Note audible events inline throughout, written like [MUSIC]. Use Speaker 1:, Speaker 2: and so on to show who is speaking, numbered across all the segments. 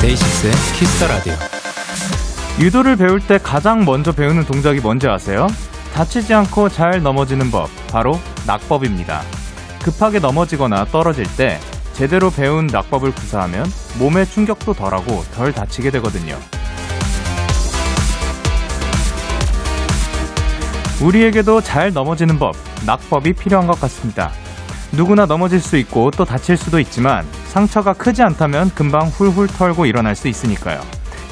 Speaker 1: 데이식스의 키스 더 라디오. 유도를 배울 때 가장 먼저 배우는 동작이 뭔지 아세요? 다치지 않고 잘 넘어지는 법, 바로 낙법입니다. 급하게 넘어지거나 떨어질 때 제대로 배운 낙법을 구사하면 몸의 충격도 덜하고 덜 다치게 되거든요. 우리에게도 잘 넘어지는 법, 낙법이 필요한 것 같습니다. 누구나 넘어질 수 있고 또 다칠 수도 있지만 상처가 크지 않다면 금방 훌훌 털고 일어날 수 있으니까요.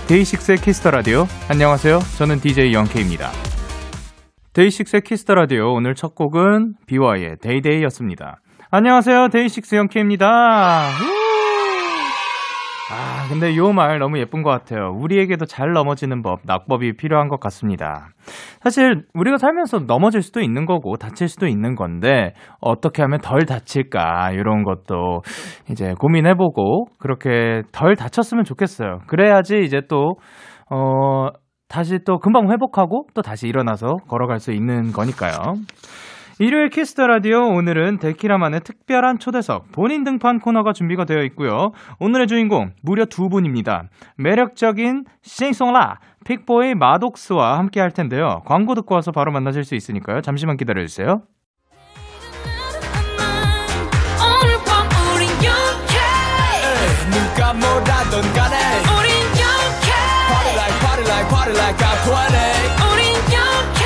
Speaker 1: 데이식스의 키스 더 라디오. 안녕하세요. 저는 DJ 영케이입니다. 데이식스의 키스 더 라디오 오늘 첫 곡은 비와이의 Day Day였습니다. 안녕하세요. 데이식스 영케이입니다. 아, 근데 요 말 너무 예쁜 것 같아요. 우리에게도 잘 넘어지는 법, 낙법이 필요한 것 같습니다. 사실 우리가 살면서 넘어질 수도 있는 거고 다칠 수도 있는 건데 어떻게 하면 덜 다칠까 이런 것도 이제 고민해보고 그렇게 덜 다쳤으면 좋겠어요. 그래야지 이제 또 어. 다시 또 금방 회복하고 또 다시 일어나서 걸어갈 수 있는 거니까요. 일요일 키스 더 라디오 오늘은 데키라만의 특별한 초대석 본인 등판 코너가 준비가 되어 있고요. 오늘의 주인공 무려 두 분입니다. 매력적인 싱송라 픽보이 마독스와 함께 할 텐데요. 광고 듣고 와서 바로 만나실 수 있으니까요. 잠시만 기다려 주세요.
Speaker 2: 누가 뭐라던 간 party like I'm 20 우린 영케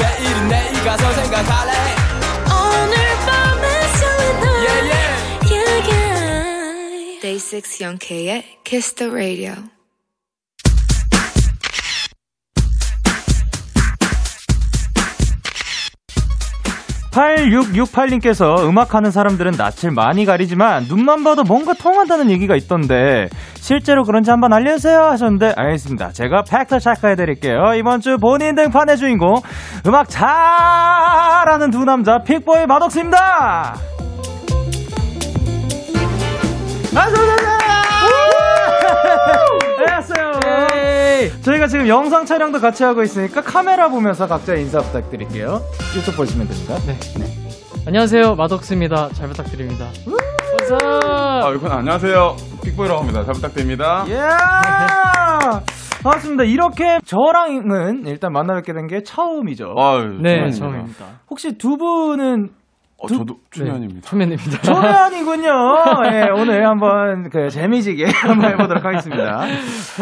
Speaker 2: 내일은 내일 가서 생각할래 오늘 밤에 설레는 yeah, yeah. yeah, yeah.
Speaker 3: Day 6 영케의 Kiss the Radio
Speaker 1: 8668님께서 음악하는 사람들은 낯을 많이 가리지만 눈만 봐도 뭔가 통한다는 얘기가 있던데 실제로 그런지 한번 알려주세요 하셨는데 알겠습니다. 제가 팩트 체크해 드릴게요. 이번 주 본인 등판의 주인공 음악 잘하는 두 남자 픽보이 마독스입니다. 안녕하세요. 저희가 지금 영상 촬영도 같이 하고 있으니까 카메라 보면서 각자 인사 부탁드릴게요. 이쪽 보시면 됩니다.
Speaker 4: 네. 안녕하세요 마덕스입니다 잘 부탁드립니다
Speaker 5: 아, 이건 안녕하세요. 픽보이라고 합니다. 잘 부탁드립니다.
Speaker 1: 예! [LAUGHS] 반갑습니다. 이렇게 저랑은 일단 만나뵙게 된 게 처음이죠.
Speaker 5: 아유,
Speaker 4: 네
Speaker 5: 처음입니다.
Speaker 4: 처음입니다
Speaker 1: 혹시 두 분은
Speaker 5: 어, 저도 초면입니다.
Speaker 4: 초면입니다
Speaker 1: 초면이군요. [LAUGHS] 예, 오늘 한번 그 재미지게 [LAUGHS] 한번 해보도록 하겠습니다.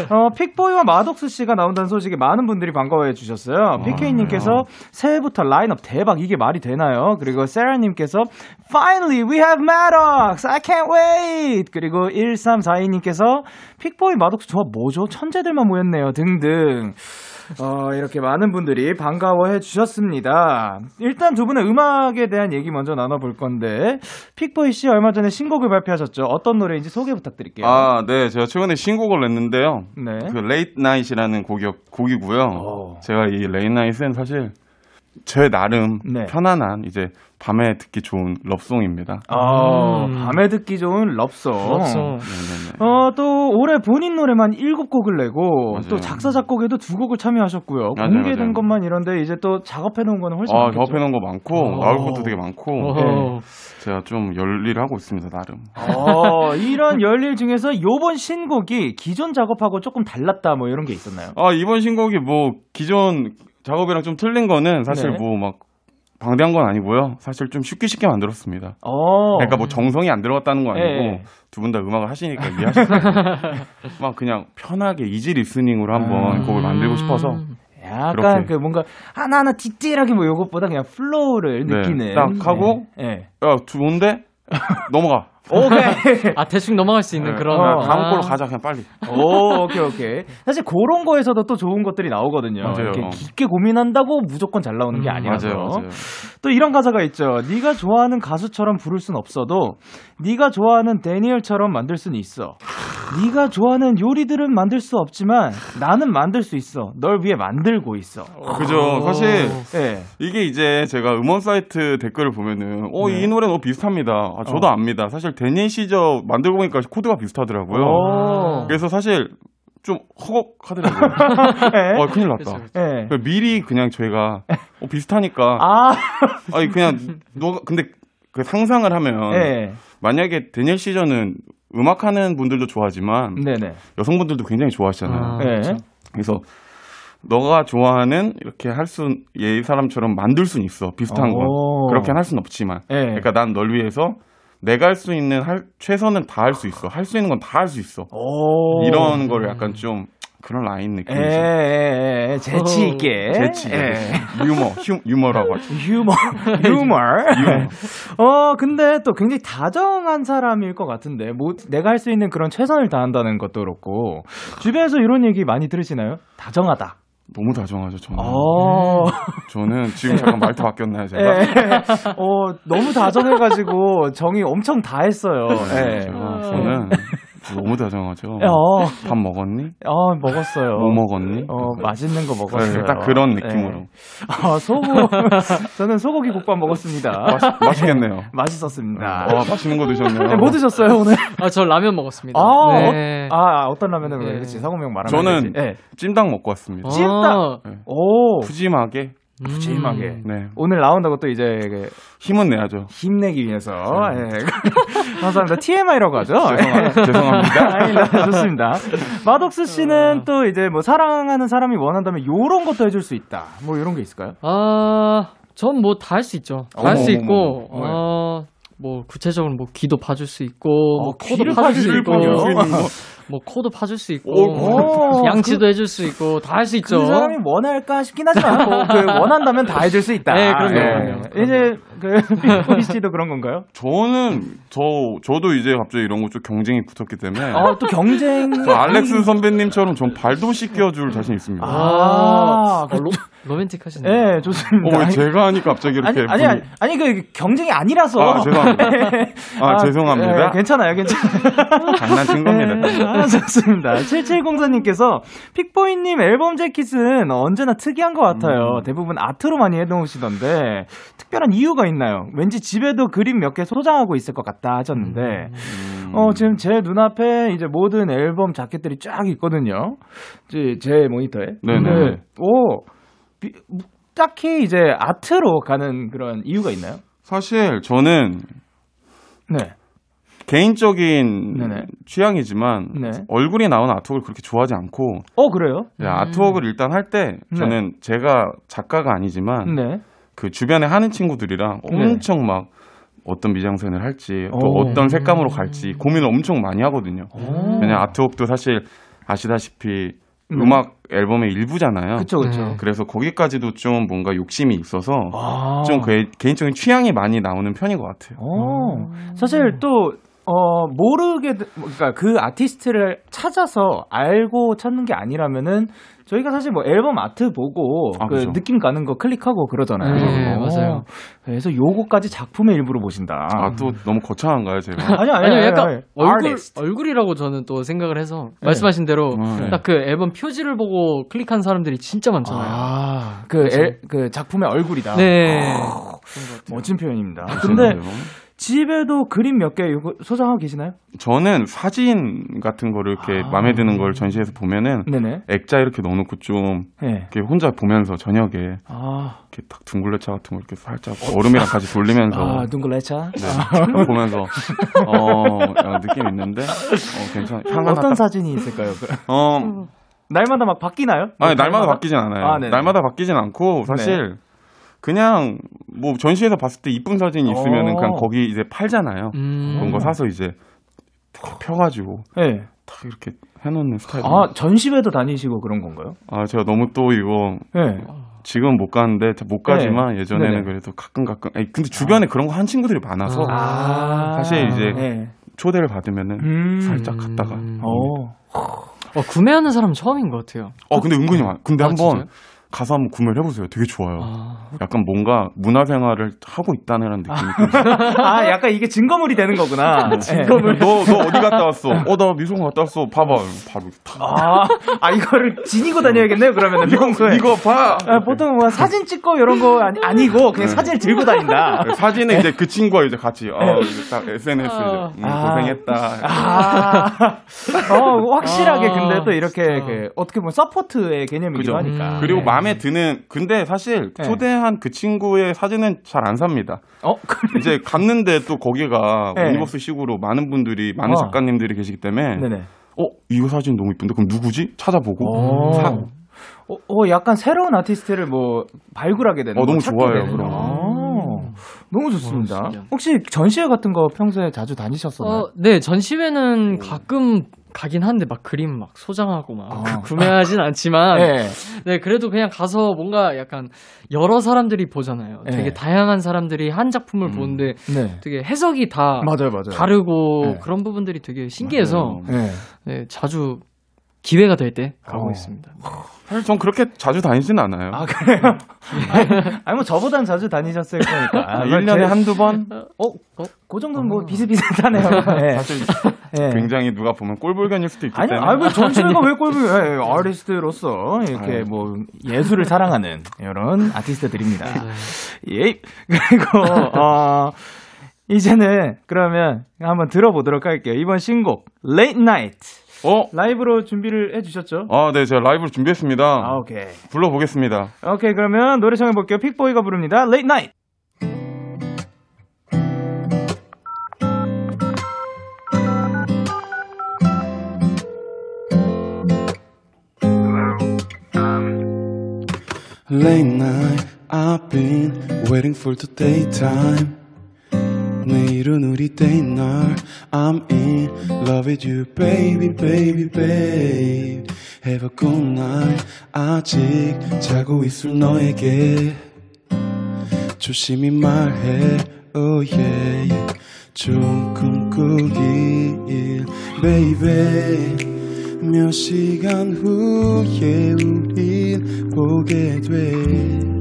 Speaker 1: 어, 픽보이와 마독스 씨가 나온다는 소식에 많은 분들이 반가워해 주셨어요. PK님께서 새해부터 라인업 대박 이게 말이 되나요? 그리고 세라님께서 Finally we have Maddox I can't wait 그리고 1342님께서 픽보이 마독스 조합 뭐죠? 천재들만 모였네요 등등 어, 이렇게 많은 분들이 반가워해 주셨습니다. 일단 두 분의 음악에 대한 얘기 먼저 나눠볼 건데, 픽보이 씨 얼마 전에 신곡을 발표하셨죠? 어떤 노래인지 소개 부탁드릴게요.
Speaker 5: 아, 네. 제가 최근에 신곡을 냈는데요.
Speaker 1: 네.
Speaker 5: 그 Late Night이라는 곡이, 곡이고요.
Speaker 1: 오.
Speaker 5: 제가 이 Late Night은 사실 제 나름
Speaker 1: 네.
Speaker 5: 편안한 이제 밤에 듣기 좋은 럽송입니다.
Speaker 1: 아,
Speaker 4: 음.
Speaker 1: 밤에 듣기 좋은 럽송.
Speaker 4: 어,
Speaker 1: 또 올해 본인 노래만 7곡을 내고
Speaker 5: 맞아요.
Speaker 1: 또 작사 작곡에도 두 곡을 참여하셨고요.
Speaker 5: 맞아요,
Speaker 1: 공개된
Speaker 5: 맞아요.
Speaker 1: 것만 이런데 이제 또 작업해 놓은 거는 훨씬
Speaker 5: 아,
Speaker 1: 많겠죠.
Speaker 5: 작업해 놓은 거 많고,
Speaker 4: 오.
Speaker 5: 나올 것도 되게 많고,
Speaker 4: 어허.
Speaker 5: 제가 좀 열일을 하고 있습니다, 나름.
Speaker 1: 어, 이런 열일 중에서 요번 신곡이 기존 작업하고 조금 달랐다 뭐 이런 게 있었나요?
Speaker 5: 아, 이번 신곡이 뭐, 기존 작업이랑 좀 틀린 거는 사실
Speaker 1: 네.
Speaker 5: 뭐 막, 방대한 건 아니고요. 사실 좀 쉽게 쉽게 만들었습니다.
Speaker 1: 어.
Speaker 5: 그러니까 뭐 정성이 안 들어갔다는 건 아니고
Speaker 1: 네.
Speaker 5: 두분 다 음악을 하시니까 이해하실 거예요. [LAUGHS] 막 그냥 편하게 easy listening으로 한번
Speaker 1: 음.
Speaker 5: 곡을 만들고 싶어서
Speaker 1: 약간
Speaker 5: 그렇게.
Speaker 1: 그 뭔가 하나하나 디테일하게 뭐 요것보다 그냥 flow를
Speaker 5: 네,
Speaker 1: 느끼는
Speaker 5: 딱 하고
Speaker 1: 네. 네.
Speaker 5: 야 좋은데 넘어가
Speaker 1: 오케이. [LAUGHS]
Speaker 4: 아 대충 넘어갈 수 있는
Speaker 6: 네,
Speaker 4: 그런.
Speaker 6: 어,
Speaker 4: 아.
Speaker 6: 다음 걸로 가자 그냥 빨리.
Speaker 1: 오, 오케이, 오케이. 사실 그런 거에서도 또 좋은 것들이 나오거든요.
Speaker 6: 맞아요.
Speaker 1: 이렇게 깊게 고민한다고 무조건 잘 나오는 게
Speaker 4: 음,
Speaker 1: 아니라서.
Speaker 6: 맞아요, 맞아요.
Speaker 1: 또 이런 가사가 있죠. 네가 좋아하는 가수처럼 부를 순 없어도 네가 좋아하는 데니엘처럼 만들 수는 있어. 네가 좋아하는 요리들은 만들 수 없지만 나는 만들 수 있어. 널 위해 만들고 있어.
Speaker 6: 그죠. 사실
Speaker 1: 예.
Speaker 6: 이게 이제 제가 음원 사이트 댓글을 보면은 어,
Speaker 1: 네.
Speaker 6: 이 노래 너무 비슷합니다. 아, 저도
Speaker 1: 어.
Speaker 6: 압니다. 사실 데니엘 시저 만들고 보니까 코드가 비슷하더라고요.
Speaker 1: 오.
Speaker 6: 그래서 사실 좀 허걱하더라고요.
Speaker 1: 예. [LAUGHS]
Speaker 6: 어, 큰일 났다.
Speaker 4: 그쵸, 그쵸.
Speaker 1: 예.
Speaker 6: 그래서 미리 그냥 저희가 어, 비슷하니까
Speaker 1: 아,
Speaker 6: 아니 그냥 너가 근데 그 상상을 하면
Speaker 1: 예.
Speaker 6: 만약에 데니엘 시저는 음악하는 분들도 좋아하지만
Speaker 1: 네네.
Speaker 6: 여성분들도 굉장히 좋아하시잖아요.
Speaker 4: 아.
Speaker 6: 그래서 너가 좋아하는 이렇게 할 수 얘 사람처럼 만들 수는 있어 비슷한 건
Speaker 1: 오.
Speaker 6: 그렇게 할 수는 없지만
Speaker 1: 예.
Speaker 6: 그러니까 난 널 위해서 내가 할 수 있는 할, 최선은 다 할 수 있어 할 수 있는 건 다 할 수 있어
Speaker 1: 오.
Speaker 6: 이런 거를 약간 좀 그런 라인
Speaker 1: 예,
Speaker 6: 느낌이죠.
Speaker 1: 재치 있게.
Speaker 6: 재치
Speaker 1: 예.
Speaker 6: 유머 휴, 유머라고 하죠. [LAUGHS]
Speaker 1: 유머.
Speaker 6: 유머.
Speaker 1: 어, 근데 또 굉장히 다정한 사람일 것 같은데, 뭐, 내가 할 수 있는 그런 최선을 다한다는 것도 그렇고, 주변에서 이런 얘기 많이 들으시나요? 다정하다.
Speaker 6: 너무 다정하죠 저는.
Speaker 1: 어,
Speaker 6: 저는 지금 잠깐 말투 바뀌었나요 제가?
Speaker 1: 예. 어, 너무 다정해가지고, 정이 엄청 다 했어요. 예.
Speaker 6: 제가 저는 너무 다정하죠.
Speaker 1: 어,
Speaker 6: 밥 먹었니?
Speaker 1: 어, 먹었어요.
Speaker 6: 뭐 먹었니?
Speaker 1: 어, 맛있는 거 먹었어요.
Speaker 6: 네, 딱 그런 느낌으로.
Speaker 1: 예. 아, 소고, [LAUGHS] 저는 소고기 국밥 먹었습니다.
Speaker 6: 맛, 맛있겠네요. [LAUGHS]
Speaker 1: 맛있었습니다.
Speaker 6: 와 맛있는 거 드셨네요.
Speaker 1: 네, 뭐 드셨어요, 오늘?
Speaker 4: 아, 저 라면 먹었습니다.
Speaker 1: 아,
Speaker 4: 네.
Speaker 1: 어, 아, 어떤 라면을
Speaker 4: 네.
Speaker 1: 그렇지 성우명 말하면
Speaker 6: 저는
Speaker 1: 되지. 네.
Speaker 6: 찜닭 먹고 왔습니다.
Speaker 1: 찜- 찜닭!
Speaker 4: 아,
Speaker 1: 오,
Speaker 6: 푸짐하게.
Speaker 1: 푸짐하게.
Speaker 6: 네.
Speaker 1: 오늘 나온다고 또 이제 그
Speaker 6: 힘은 내야죠.
Speaker 1: 힘내기 위해서. 예. [LAUGHS] 감사합니다. TMI라고 하죠.
Speaker 6: 죄송합, [LAUGHS] 죄송합니다.
Speaker 1: 아닙니다. [LAUGHS] 좋습니다. 마덕스 씨는 또 이제 뭐 사랑하는 사람이 원한다면 요런 것도 해줄 수 있다. 뭐 이런 게 있을까요?
Speaker 4: 아, 전 뭐 다 할 수 있죠. 다 할 수 있고,
Speaker 6: 어머. 어,
Speaker 4: 뭐 구체적으로 뭐 귀도 봐줄 수 있고, 뭐
Speaker 1: 어,
Speaker 4: 코도
Speaker 1: 귀를
Speaker 4: 파줄 수 있고. 뭐 코도 파줄 수 있고,
Speaker 1: 오,
Speaker 4: 양치도 해줄 수 있고, 다 할 수 있죠.
Speaker 1: 그 사람이 원할까 싶긴 하지만 뭐 그 원한다면 다 해줄 수 있다.
Speaker 4: 네, 그럼요,
Speaker 1: 예.
Speaker 4: 그럼요.
Speaker 1: 이제 그 [LAUGHS] 빅보이 씨도 그런 건가요?
Speaker 6: 저는 저 저도 이제 갑자기 이런 거 좀 경쟁이 붙었기 때문에
Speaker 1: 아, 또 경쟁.
Speaker 6: 저 알렉스 선배님처럼 전 발도 씻겨줄 자신 있습니다.
Speaker 1: 아,
Speaker 4: 아, 로, 로맨틱하시네요.
Speaker 1: 네, 좋습니다.
Speaker 6: 어, 왜 제가 하니까 갑자기
Speaker 1: 아니,
Speaker 6: 이렇게
Speaker 1: 아니, 아니,
Speaker 6: 분위-
Speaker 1: 아니, 그 경쟁이 아니라서.
Speaker 6: 아, 죄송합니다. [LAUGHS] 아, 죄송합니다.
Speaker 1: 예, 괜찮아요, 괜찮아요.
Speaker 6: 장난친 겁니다.
Speaker 1: 아, 좋습니다. 7704님께서 픽보이님 앨범 재킷은 언제나 특이한 것 같아요. 대부분 아트로 많이 해놓으시던데 특별한 이유가 있나요? 왠지 집에도 그림 몇 개 소장하고 있을 것 같다 하셨는데
Speaker 6: 음.
Speaker 1: 어, 지금 제 눈앞에 이제 모든 앨범 자켓들이 쫙 있거든요. 제, 제 모니터에.
Speaker 6: 네네.
Speaker 1: 오, 비- 딱히 이제 아트로 가는 그런 이유가 있나요?
Speaker 6: 사실 저는
Speaker 1: 네.
Speaker 6: 개인적인
Speaker 1: 네네.
Speaker 6: 취향이지만
Speaker 1: 네.
Speaker 6: 얼굴이 나오는 아트웍을 그렇게 좋아하지 않고
Speaker 1: 어, 그래요?
Speaker 6: 네, 아트웍을 일단 할때
Speaker 1: 네.
Speaker 6: 저는 제가 작가가 아니지만
Speaker 1: 네.
Speaker 6: 그 주변에 하는 친구들이랑
Speaker 1: 네.
Speaker 6: 엄청 막 어떤 미장센을 할지 또
Speaker 1: 오.
Speaker 6: 어떤 색감으로 갈지 고민을 엄청 많이 하거든요. 왜냐 아트웍도 사실 아시다시피
Speaker 1: 음.
Speaker 6: 음악 앨범의 일부잖아요.
Speaker 1: 그쵸, 그쵸.
Speaker 4: 네.
Speaker 6: 그래서 거기까지도 좀 뭔가 욕심이 있어서
Speaker 1: 아.
Speaker 6: 좀 그, 개인적인 취향이 많이 나오는 편인 것 같아요.
Speaker 1: 어, 사실 또, 어, 모르게, 되- 그러니까 그 아티스트를 찾아서 알고 찾는 게 아니라면은 저희가 사실 뭐 앨범 아트 보고
Speaker 6: 아,
Speaker 1: 그
Speaker 6: 그죠.
Speaker 1: 느낌 가는 거 클릭하고 그러잖아요.
Speaker 4: 네,
Speaker 1: 어,
Speaker 4: 맞아요.
Speaker 1: 그래서 요거까지 작품의 일부로 보신다.
Speaker 6: 아 또 너무 거창한가요 제가?
Speaker 1: 아니, [LAUGHS] 아니,
Speaker 4: 아니요,
Speaker 1: 아니,
Speaker 4: 약간
Speaker 1: 아니.
Speaker 4: 얼굴. 얼굴이라고 저는 또 생각을 해서, 말씀하신 대로,
Speaker 6: 네.
Speaker 4: 딱그 앨범 표지를 보고 클릭한 사람들이 진짜 많잖아요.
Speaker 1: 아, 그, 엘, 그 작품의 얼굴이다.
Speaker 4: 네.
Speaker 1: 멋진 표현입니다.
Speaker 6: 아,
Speaker 1: 근데. 집에도 그림 몇 개 소장하고 계시나요?
Speaker 6: 저는 사진 같은 거를 이렇게
Speaker 1: 아.
Speaker 6: 마음에 드는 걸 전시해서 보면은
Speaker 1: 네네.
Speaker 6: 액자 이렇게 넣어놓고 좀
Speaker 1: 네.
Speaker 6: 이렇게 혼자 보면서 저녁에
Speaker 1: 아,
Speaker 6: 이렇게 딱 둥글레차 같은 거 이렇게 살짝 얼음이랑 같이 돌리면서
Speaker 1: 아, 둥글레차.
Speaker 6: 네, 보면서 어 느낌 있는데 어 하나
Speaker 1: 어떤
Speaker 6: 딱-
Speaker 1: 사진이 있을까요? 그- [LAUGHS]
Speaker 6: 어
Speaker 1: 날마다 막 바뀌나요?
Speaker 6: 아니 날마다 바뀌진 않아요.
Speaker 1: 아.
Speaker 6: 날마다 바뀌진 않고 사실 그냥 뭐 전시에서 봤을 때 이쁜 사진이 있으면은
Speaker 1: 어.
Speaker 6: 그냥 거기 이제 팔잖아요.
Speaker 4: 음.
Speaker 6: 그런 거 사서 이제 탁 펴가지고
Speaker 1: 네.
Speaker 6: 딱 이렇게 해놓는 스타일.
Speaker 1: 아, 전시회도 다니시고 그런 건가요?
Speaker 6: 아 제가 너무 또 이거
Speaker 1: 네.
Speaker 6: 지금 못 가는데 못 가지만 예전에는
Speaker 1: 네네.
Speaker 6: 그래도 가끔 가끔. 아니, 근데 주변에 그런 거 한 친구들이 많아서
Speaker 1: 아,
Speaker 6: 사실 이제
Speaker 1: 네.
Speaker 5: 초대를 받으면은
Speaker 1: 음.
Speaker 5: 살짝 갔다가.
Speaker 4: 음.
Speaker 1: 어.
Speaker 4: 어, 구매하는 사람 처음인 것 같아요.
Speaker 5: 어 근데 은근히 많. 근데
Speaker 4: 아,
Speaker 5: 한번
Speaker 4: 진짜요?
Speaker 5: 가서 한번 구매를 해보세요. 되게 좋아요.
Speaker 4: 아,
Speaker 5: 약간 뭔가 문화생활을 하고 있다는 [LAUGHS] 느낌이 들어요.
Speaker 1: 아, 약간 이게 증거물이 되는 거구나. [LAUGHS] 증거물.
Speaker 5: 너, 너 어디 갔다 왔어? 어, 나 미송 갔다 왔어. 봐봐. 바로 탁.
Speaker 1: 아, 아, 이거를 지니고 다녀야겠네요, 그러면 평소에.
Speaker 5: 이거 봐.
Speaker 1: 아, 보통 뭐 사진 찍고 이런 거 아니, 아니고 그냥 사진을 들고 다닌다.
Speaker 5: 네, 사진은 이제 그 친구와 이제 같이 어, 이제 딱 SNS 이제 음,
Speaker 1: 아.
Speaker 5: 고생했다.
Speaker 1: 아, 어, 확실하게
Speaker 4: 아,
Speaker 1: 근데 또 이렇게
Speaker 4: 진짜.
Speaker 1: 그 어떻게 보면 서포트의 개념이기도
Speaker 5: 그죠.
Speaker 1: 하니까.
Speaker 4: 음.
Speaker 5: 그리고
Speaker 1: 네.
Speaker 5: 마음에 드는 근데 사실
Speaker 1: 네.
Speaker 5: 초대한 그 친구의 사진은 잘 안 삽니다.
Speaker 1: 어, 그래.
Speaker 5: 이제 갔는데 또 거기가
Speaker 1: 네.
Speaker 5: 유니버스식으로 많은 분들이 많은
Speaker 1: 어.
Speaker 5: 작가님들이 계시기 때문에
Speaker 1: 네네.
Speaker 5: 어 이거 사진 너무 이쁜데 그럼 누구지 찾아보고
Speaker 1: 오.
Speaker 5: 사고
Speaker 1: 어, 어, 약간 새로운 아티스트를 뭐 발굴하게 되는
Speaker 5: 어,
Speaker 1: 거,
Speaker 5: 너무 좋아요, 그런 거.
Speaker 1: 어, 너무 좋습니다.
Speaker 4: 와, 신기하네.
Speaker 1: 혹시 전시회 같은 거 평소에 자주 다니셨었나요?
Speaker 4: 어, 네, 전시회는 가끔 가긴 한데 막 그림 막 소장하고 막
Speaker 1: 어. [LAUGHS]
Speaker 4: 구매하진 않지만
Speaker 1: 네.
Speaker 4: 네, 그래도 그냥 가서 뭔가 약간 여러 사람들이 보잖아요.
Speaker 1: 네.
Speaker 4: 되게 다양한 사람들이 한 작품을
Speaker 5: 음.
Speaker 4: 보는데
Speaker 1: 네.
Speaker 4: 되게 해석이 다
Speaker 1: 맞아요, 맞아요.
Speaker 4: 다르고
Speaker 1: 네.
Speaker 4: 그런 부분들이 되게 신기해서.
Speaker 1: 네,
Speaker 4: 자주 기회가 될 때 가고
Speaker 1: 어.
Speaker 4: 있습니다.
Speaker 5: 사실 전 그렇게 자주 다니지는 않아요.
Speaker 1: 아, 그래요? 아니, [LAUGHS] 아니, 뭐 저보단 자주 다니셨을 거니까.
Speaker 5: 아, 1년에 한두 번?
Speaker 1: 어, 어, 그 정도는 뭐 비슷비슷하네요. [LAUGHS] 네.
Speaker 5: 사실
Speaker 1: 네.
Speaker 5: 굉장히 누가 보면 꼴불견일 수도 있기
Speaker 1: 아니,
Speaker 5: 때문에.
Speaker 1: 아니, 뭐 전체가 왜 꼴비, 예, 아티스트로서 이렇게
Speaker 5: 아유.
Speaker 1: 뭐 예술을 사랑하는 이런 아티스트들입니다.
Speaker 4: 네.
Speaker 1: 예. 그리고, 어, 이제는 그러면 한번 들어보도록 할게요. 이번 신곡, Late Night.
Speaker 5: 어?
Speaker 1: 라이브로 준비를 해주셨죠?
Speaker 5: 아, 네, 제가 라이브를 준비했습니다.
Speaker 1: 아, 오케이.
Speaker 5: 불러보겠습니다.
Speaker 1: 오케이, 그러면 노래 청해볼게요. 픽보이가 부릅니다. Late Night.
Speaker 5: Late night, I've been waiting for the daytime. 내일은 우리 day night. I'm in love with you, baby, baby, babe. Have a good night. 아직 자고 있을 너에게 조심히 말해, oh yeah, 꿈 꾸길, baby. 몇 시간 후에 우릴 보게 돼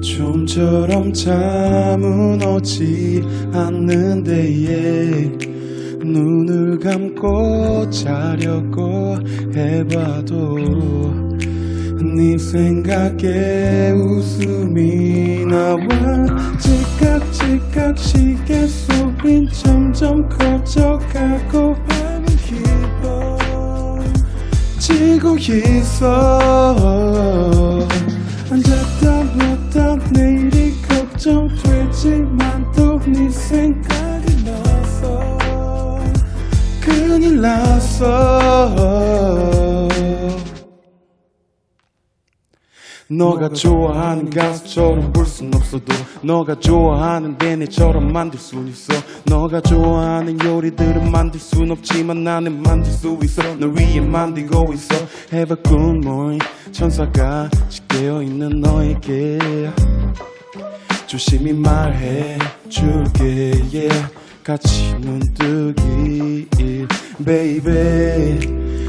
Speaker 5: 좀처럼 잠은 오지 않는데 예. 눈을 감고 자려고 해봐도 네 생각에 웃음이 나와 찌깍찌깍 시계 소린 점점 커져가고 하는 기분 지고 있어 내일이 걱정되지만 또 네 생각이 나서 큰일 났어 너가 좋아하는 가수처럼 볼 순 없어도 너가 좋아하는 데네처럼 만들 순 있어. 너가 좋아하는 요리들은 만들 순 없지만 나는 만들 수 있어. 널 위해 만들고 있어. Have a good morning 천사가 지깨어 있는 너에게 조심히 말해 줄게 yeah. 같이 눈뜨기 baby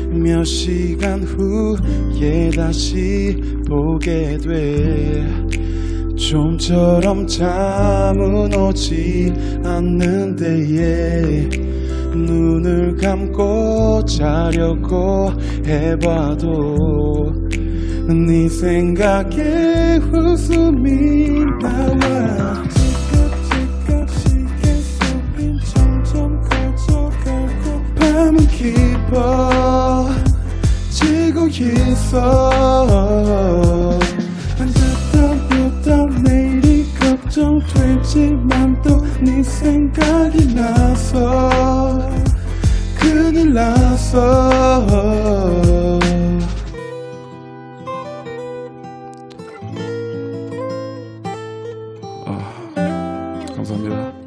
Speaker 5: 몇 시간 후에 다시 보게 돼 좀처럼 잠은 오지 않는데 yeah. 눈을 감고 자려고 해봐도 네 생각에 웃음이 나와. 시계 소린 점점 커져가고 밤은 깊어 지고 있어. 눕다 내일이 걱정되지만 또 네 생각이 나서 큰일 났어 감사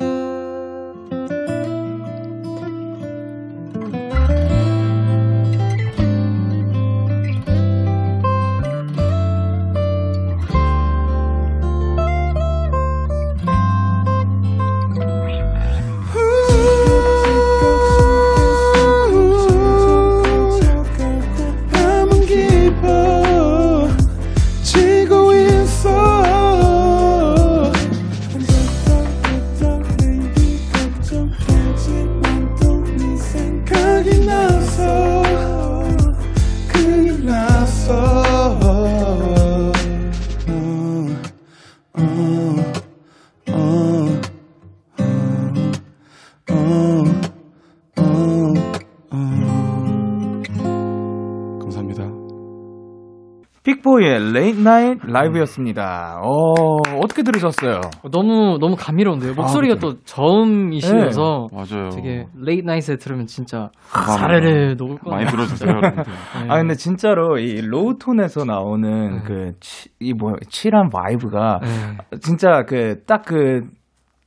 Speaker 1: Late Night Live였습니다. 어, 어떻게 들으셨어요?
Speaker 4: 너무 너무 감미로운데요. 목소리가
Speaker 1: 그죠.
Speaker 4: 또 저음이시면서
Speaker 5: 맞아요.
Speaker 4: 되게 late night에 들으면 진짜
Speaker 5: 감사합니다.
Speaker 4: 사르르 녹을 것
Speaker 5: 많이. 들어주세요. [LAUGHS]
Speaker 4: 네.
Speaker 1: 아, 근데 진짜로 이 low tone에서 나오는
Speaker 4: 네.
Speaker 1: 그, 치, 이 뭐, chill한 vibe가
Speaker 4: 네.
Speaker 1: 진짜 그, 딱 그,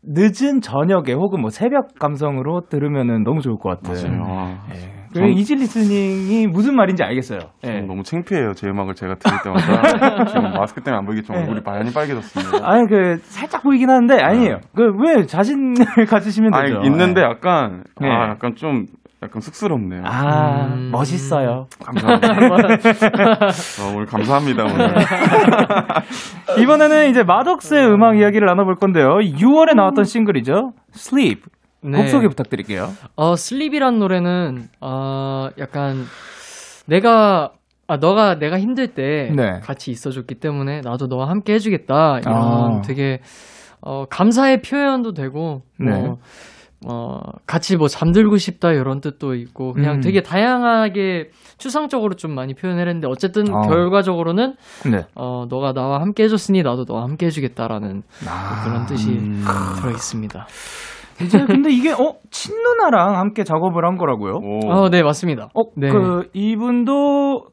Speaker 1: 늦은 저녁에 혹은 뭐 새벽 감성으로 들으면은 너무 좋을 것 같아요.
Speaker 5: 맞아요. 아,
Speaker 1: 예. 그리고 이지 리스닝이 무슨 말인지 알겠어요. 예.
Speaker 5: 저는 너무 창피해요. 제 음악을 제가 들을 때마다. [LAUGHS] 지금 마스크 때문에 안 보이겠지만
Speaker 1: 네.
Speaker 5: 얼굴이 많이 빨개졌습니다.
Speaker 1: 아니 그 살짝 보이긴 하는데 아니에요. 그 왜 자신을 [LAUGHS] 가지시면
Speaker 5: 아니,
Speaker 1: 되죠.
Speaker 5: 있는데 약간,
Speaker 1: 네.
Speaker 5: 아, 약간 좀, 약간 쑥스럽네요.
Speaker 1: 아
Speaker 4: 음.
Speaker 1: 멋있어요.
Speaker 5: 감사합니다. [LAUGHS] 어, 오늘 감사합니다, 오늘.
Speaker 1: 이번에는 이제 마덕스의 음악 이야기를 나눠볼 건데요. 6월에 나왔던 싱글이죠. Sleep.
Speaker 4: 네.
Speaker 1: 곡 소개 부탁드릴게요.
Speaker 4: 어, 슬립이란 노래는 어, 약간 내가 아 너가 내가 힘들 때
Speaker 1: 네.
Speaker 4: 같이 있어줬기 때문에 나도 너와 함께 해주겠다 이런
Speaker 1: 아.
Speaker 4: 되게 어, 감사의 표현도 되고
Speaker 1: 네.
Speaker 4: 뭐 어, 같이 뭐 잠들고 싶다 이런 뜻도 있고 그냥
Speaker 1: 음.
Speaker 4: 되게 다양하게 추상적으로 좀 많이 표현했는데 어쨌든
Speaker 1: 아.
Speaker 4: 결과적으로는
Speaker 1: 네.
Speaker 4: 어, 너가 나와 함께 해줬으니 나도 너와 함께 해주겠다라는
Speaker 1: 아,
Speaker 4: 그런 뜻이
Speaker 5: 음.
Speaker 4: 들어 있습니다.
Speaker 1: 이제 근데 이게 어 친누나랑 함께 작업을 한 거라고요?
Speaker 5: 오.
Speaker 4: 어, 네 맞습니다.
Speaker 1: 어,
Speaker 4: 네.
Speaker 1: 그 이분도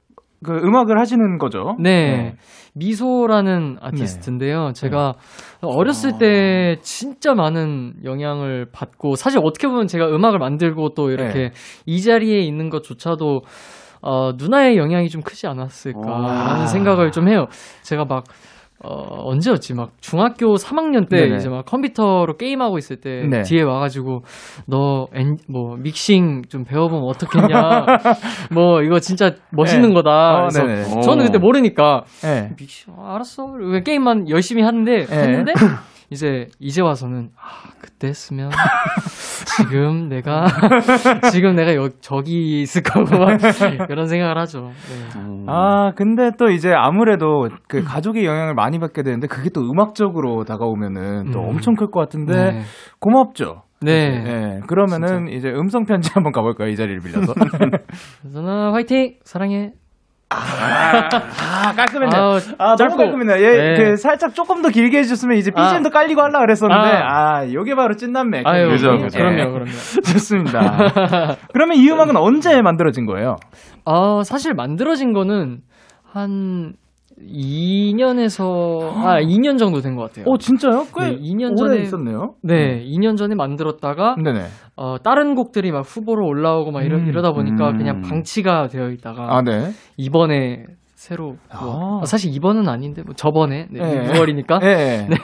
Speaker 1: 그 음악을 하시는 거죠?
Speaker 4: 네. 미소라는 아티스트인데요. 제가
Speaker 1: 아.
Speaker 4: 어렸을 때 진짜 많은 영향을 받고 사실 어떻게 보면 제가 음악을 만들고 또 이렇게
Speaker 1: 네.
Speaker 4: 이 자리에 있는 것조차도 어, 누나의 영향이 좀 크지 않았을까라는
Speaker 1: 아.
Speaker 4: 생각을 좀 해요. 제가 막 어, 언제였지? 막 중학교 3학년 때
Speaker 1: 네네.
Speaker 4: 이제 막 컴퓨터로 게임하고 있을 때
Speaker 1: 네. 뒤에
Speaker 4: 와가지고 너 뭐 믹싱 좀 배워보면 어떻겠냐? [LAUGHS] 뭐 이거 진짜 멋있는
Speaker 1: 네.
Speaker 4: 거다.
Speaker 1: 어,
Speaker 4: 그래서
Speaker 1: 네네.
Speaker 4: 저는 그때 모르니까
Speaker 1: 네.
Speaker 4: 믹싱 아, 알았어. 왜 게임만 열심히 하는데
Speaker 1: 네.
Speaker 4: 했는데 [LAUGHS] 이제 이제 와서는 아 그때 했으면 [LAUGHS] 지금 내가 [LAUGHS] 지금 내가 여, 저기 있을 거고 막 이런 생각을 하죠. 네.
Speaker 5: 음.
Speaker 1: 아, 근데 또 이제 아무래도 그 가족의 영향을 많이 받게 되는데 그게 또 음악적으로 다가오면은 또
Speaker 4: 음.
Speaker 1: 엄청 클 것 같은데
Speaker 4: 네.
Speaker 1: 고맙죠.
Speaker 4: 네.
Speaker 1: 네. 그러면은 이제 음성 편지 한번 가볼까요? 이 자리를 빌려서. [LAUGHS]
Speaker 4: 누나 화이팅 사랑해.
Speaker 1: 아, 깔끔했네.
Speaker 4: 아우,
Speaker 1: 아, 너무. 깔끔했네. 예,
Speaker 4: 네.
Speaker 1: 그 살짝 조금 더 길게 해주셨으면 이제
Speaker 4: 아.
Speaker 1: BGM도 깔리고 하려 그랬었는데,
Speaker 4: 아.
Speaker 1: 아, 요게 바로 찐남매.
Speaker 4: 아유
Speaker 5: 그죠,
Speaker 4: 그-
Speaker 5: 그죠.
Speaker 4: 그럼요 그럼요. [LAUGHS]
Speaker 1: 좋습니다. 그러면 이 음악은 언제 만들어진 거예요?
Speaker 4: 아 사실 만들어진 거는 한 2년에서 아 2년 정도 된 것 같아요.
Speaker 1: 어, 진짜요? 꽤
Speaker 4: 네, 2년
Speaker 1: 오래
Speaker 4: 전에-
Speaker 1: 있었네요.
Speaker 4: 네, 2년 전에 만들었다가
Speaker 1: 네네.
Speaker 4: 어, 다른 곡들이 막 후보로 올라오고 막 이러,
Speaker 1: 음,
Speaker 4: 이러다 보니까
Speaker 5: 음.
Speaker 4: 그냥 방치가 되어 있다가
Speaker 1: 아, 네.
Speaker 4: 이번에 새로 뭐,
Speaker 1: 아.
Speaker 4: 아, 사실 이번은 아닌데 뭐 저번에 네,
Speaker 1: 네.
Speaker 4: 6월이니까
Speaker 1: 네.
Speaker 4: 네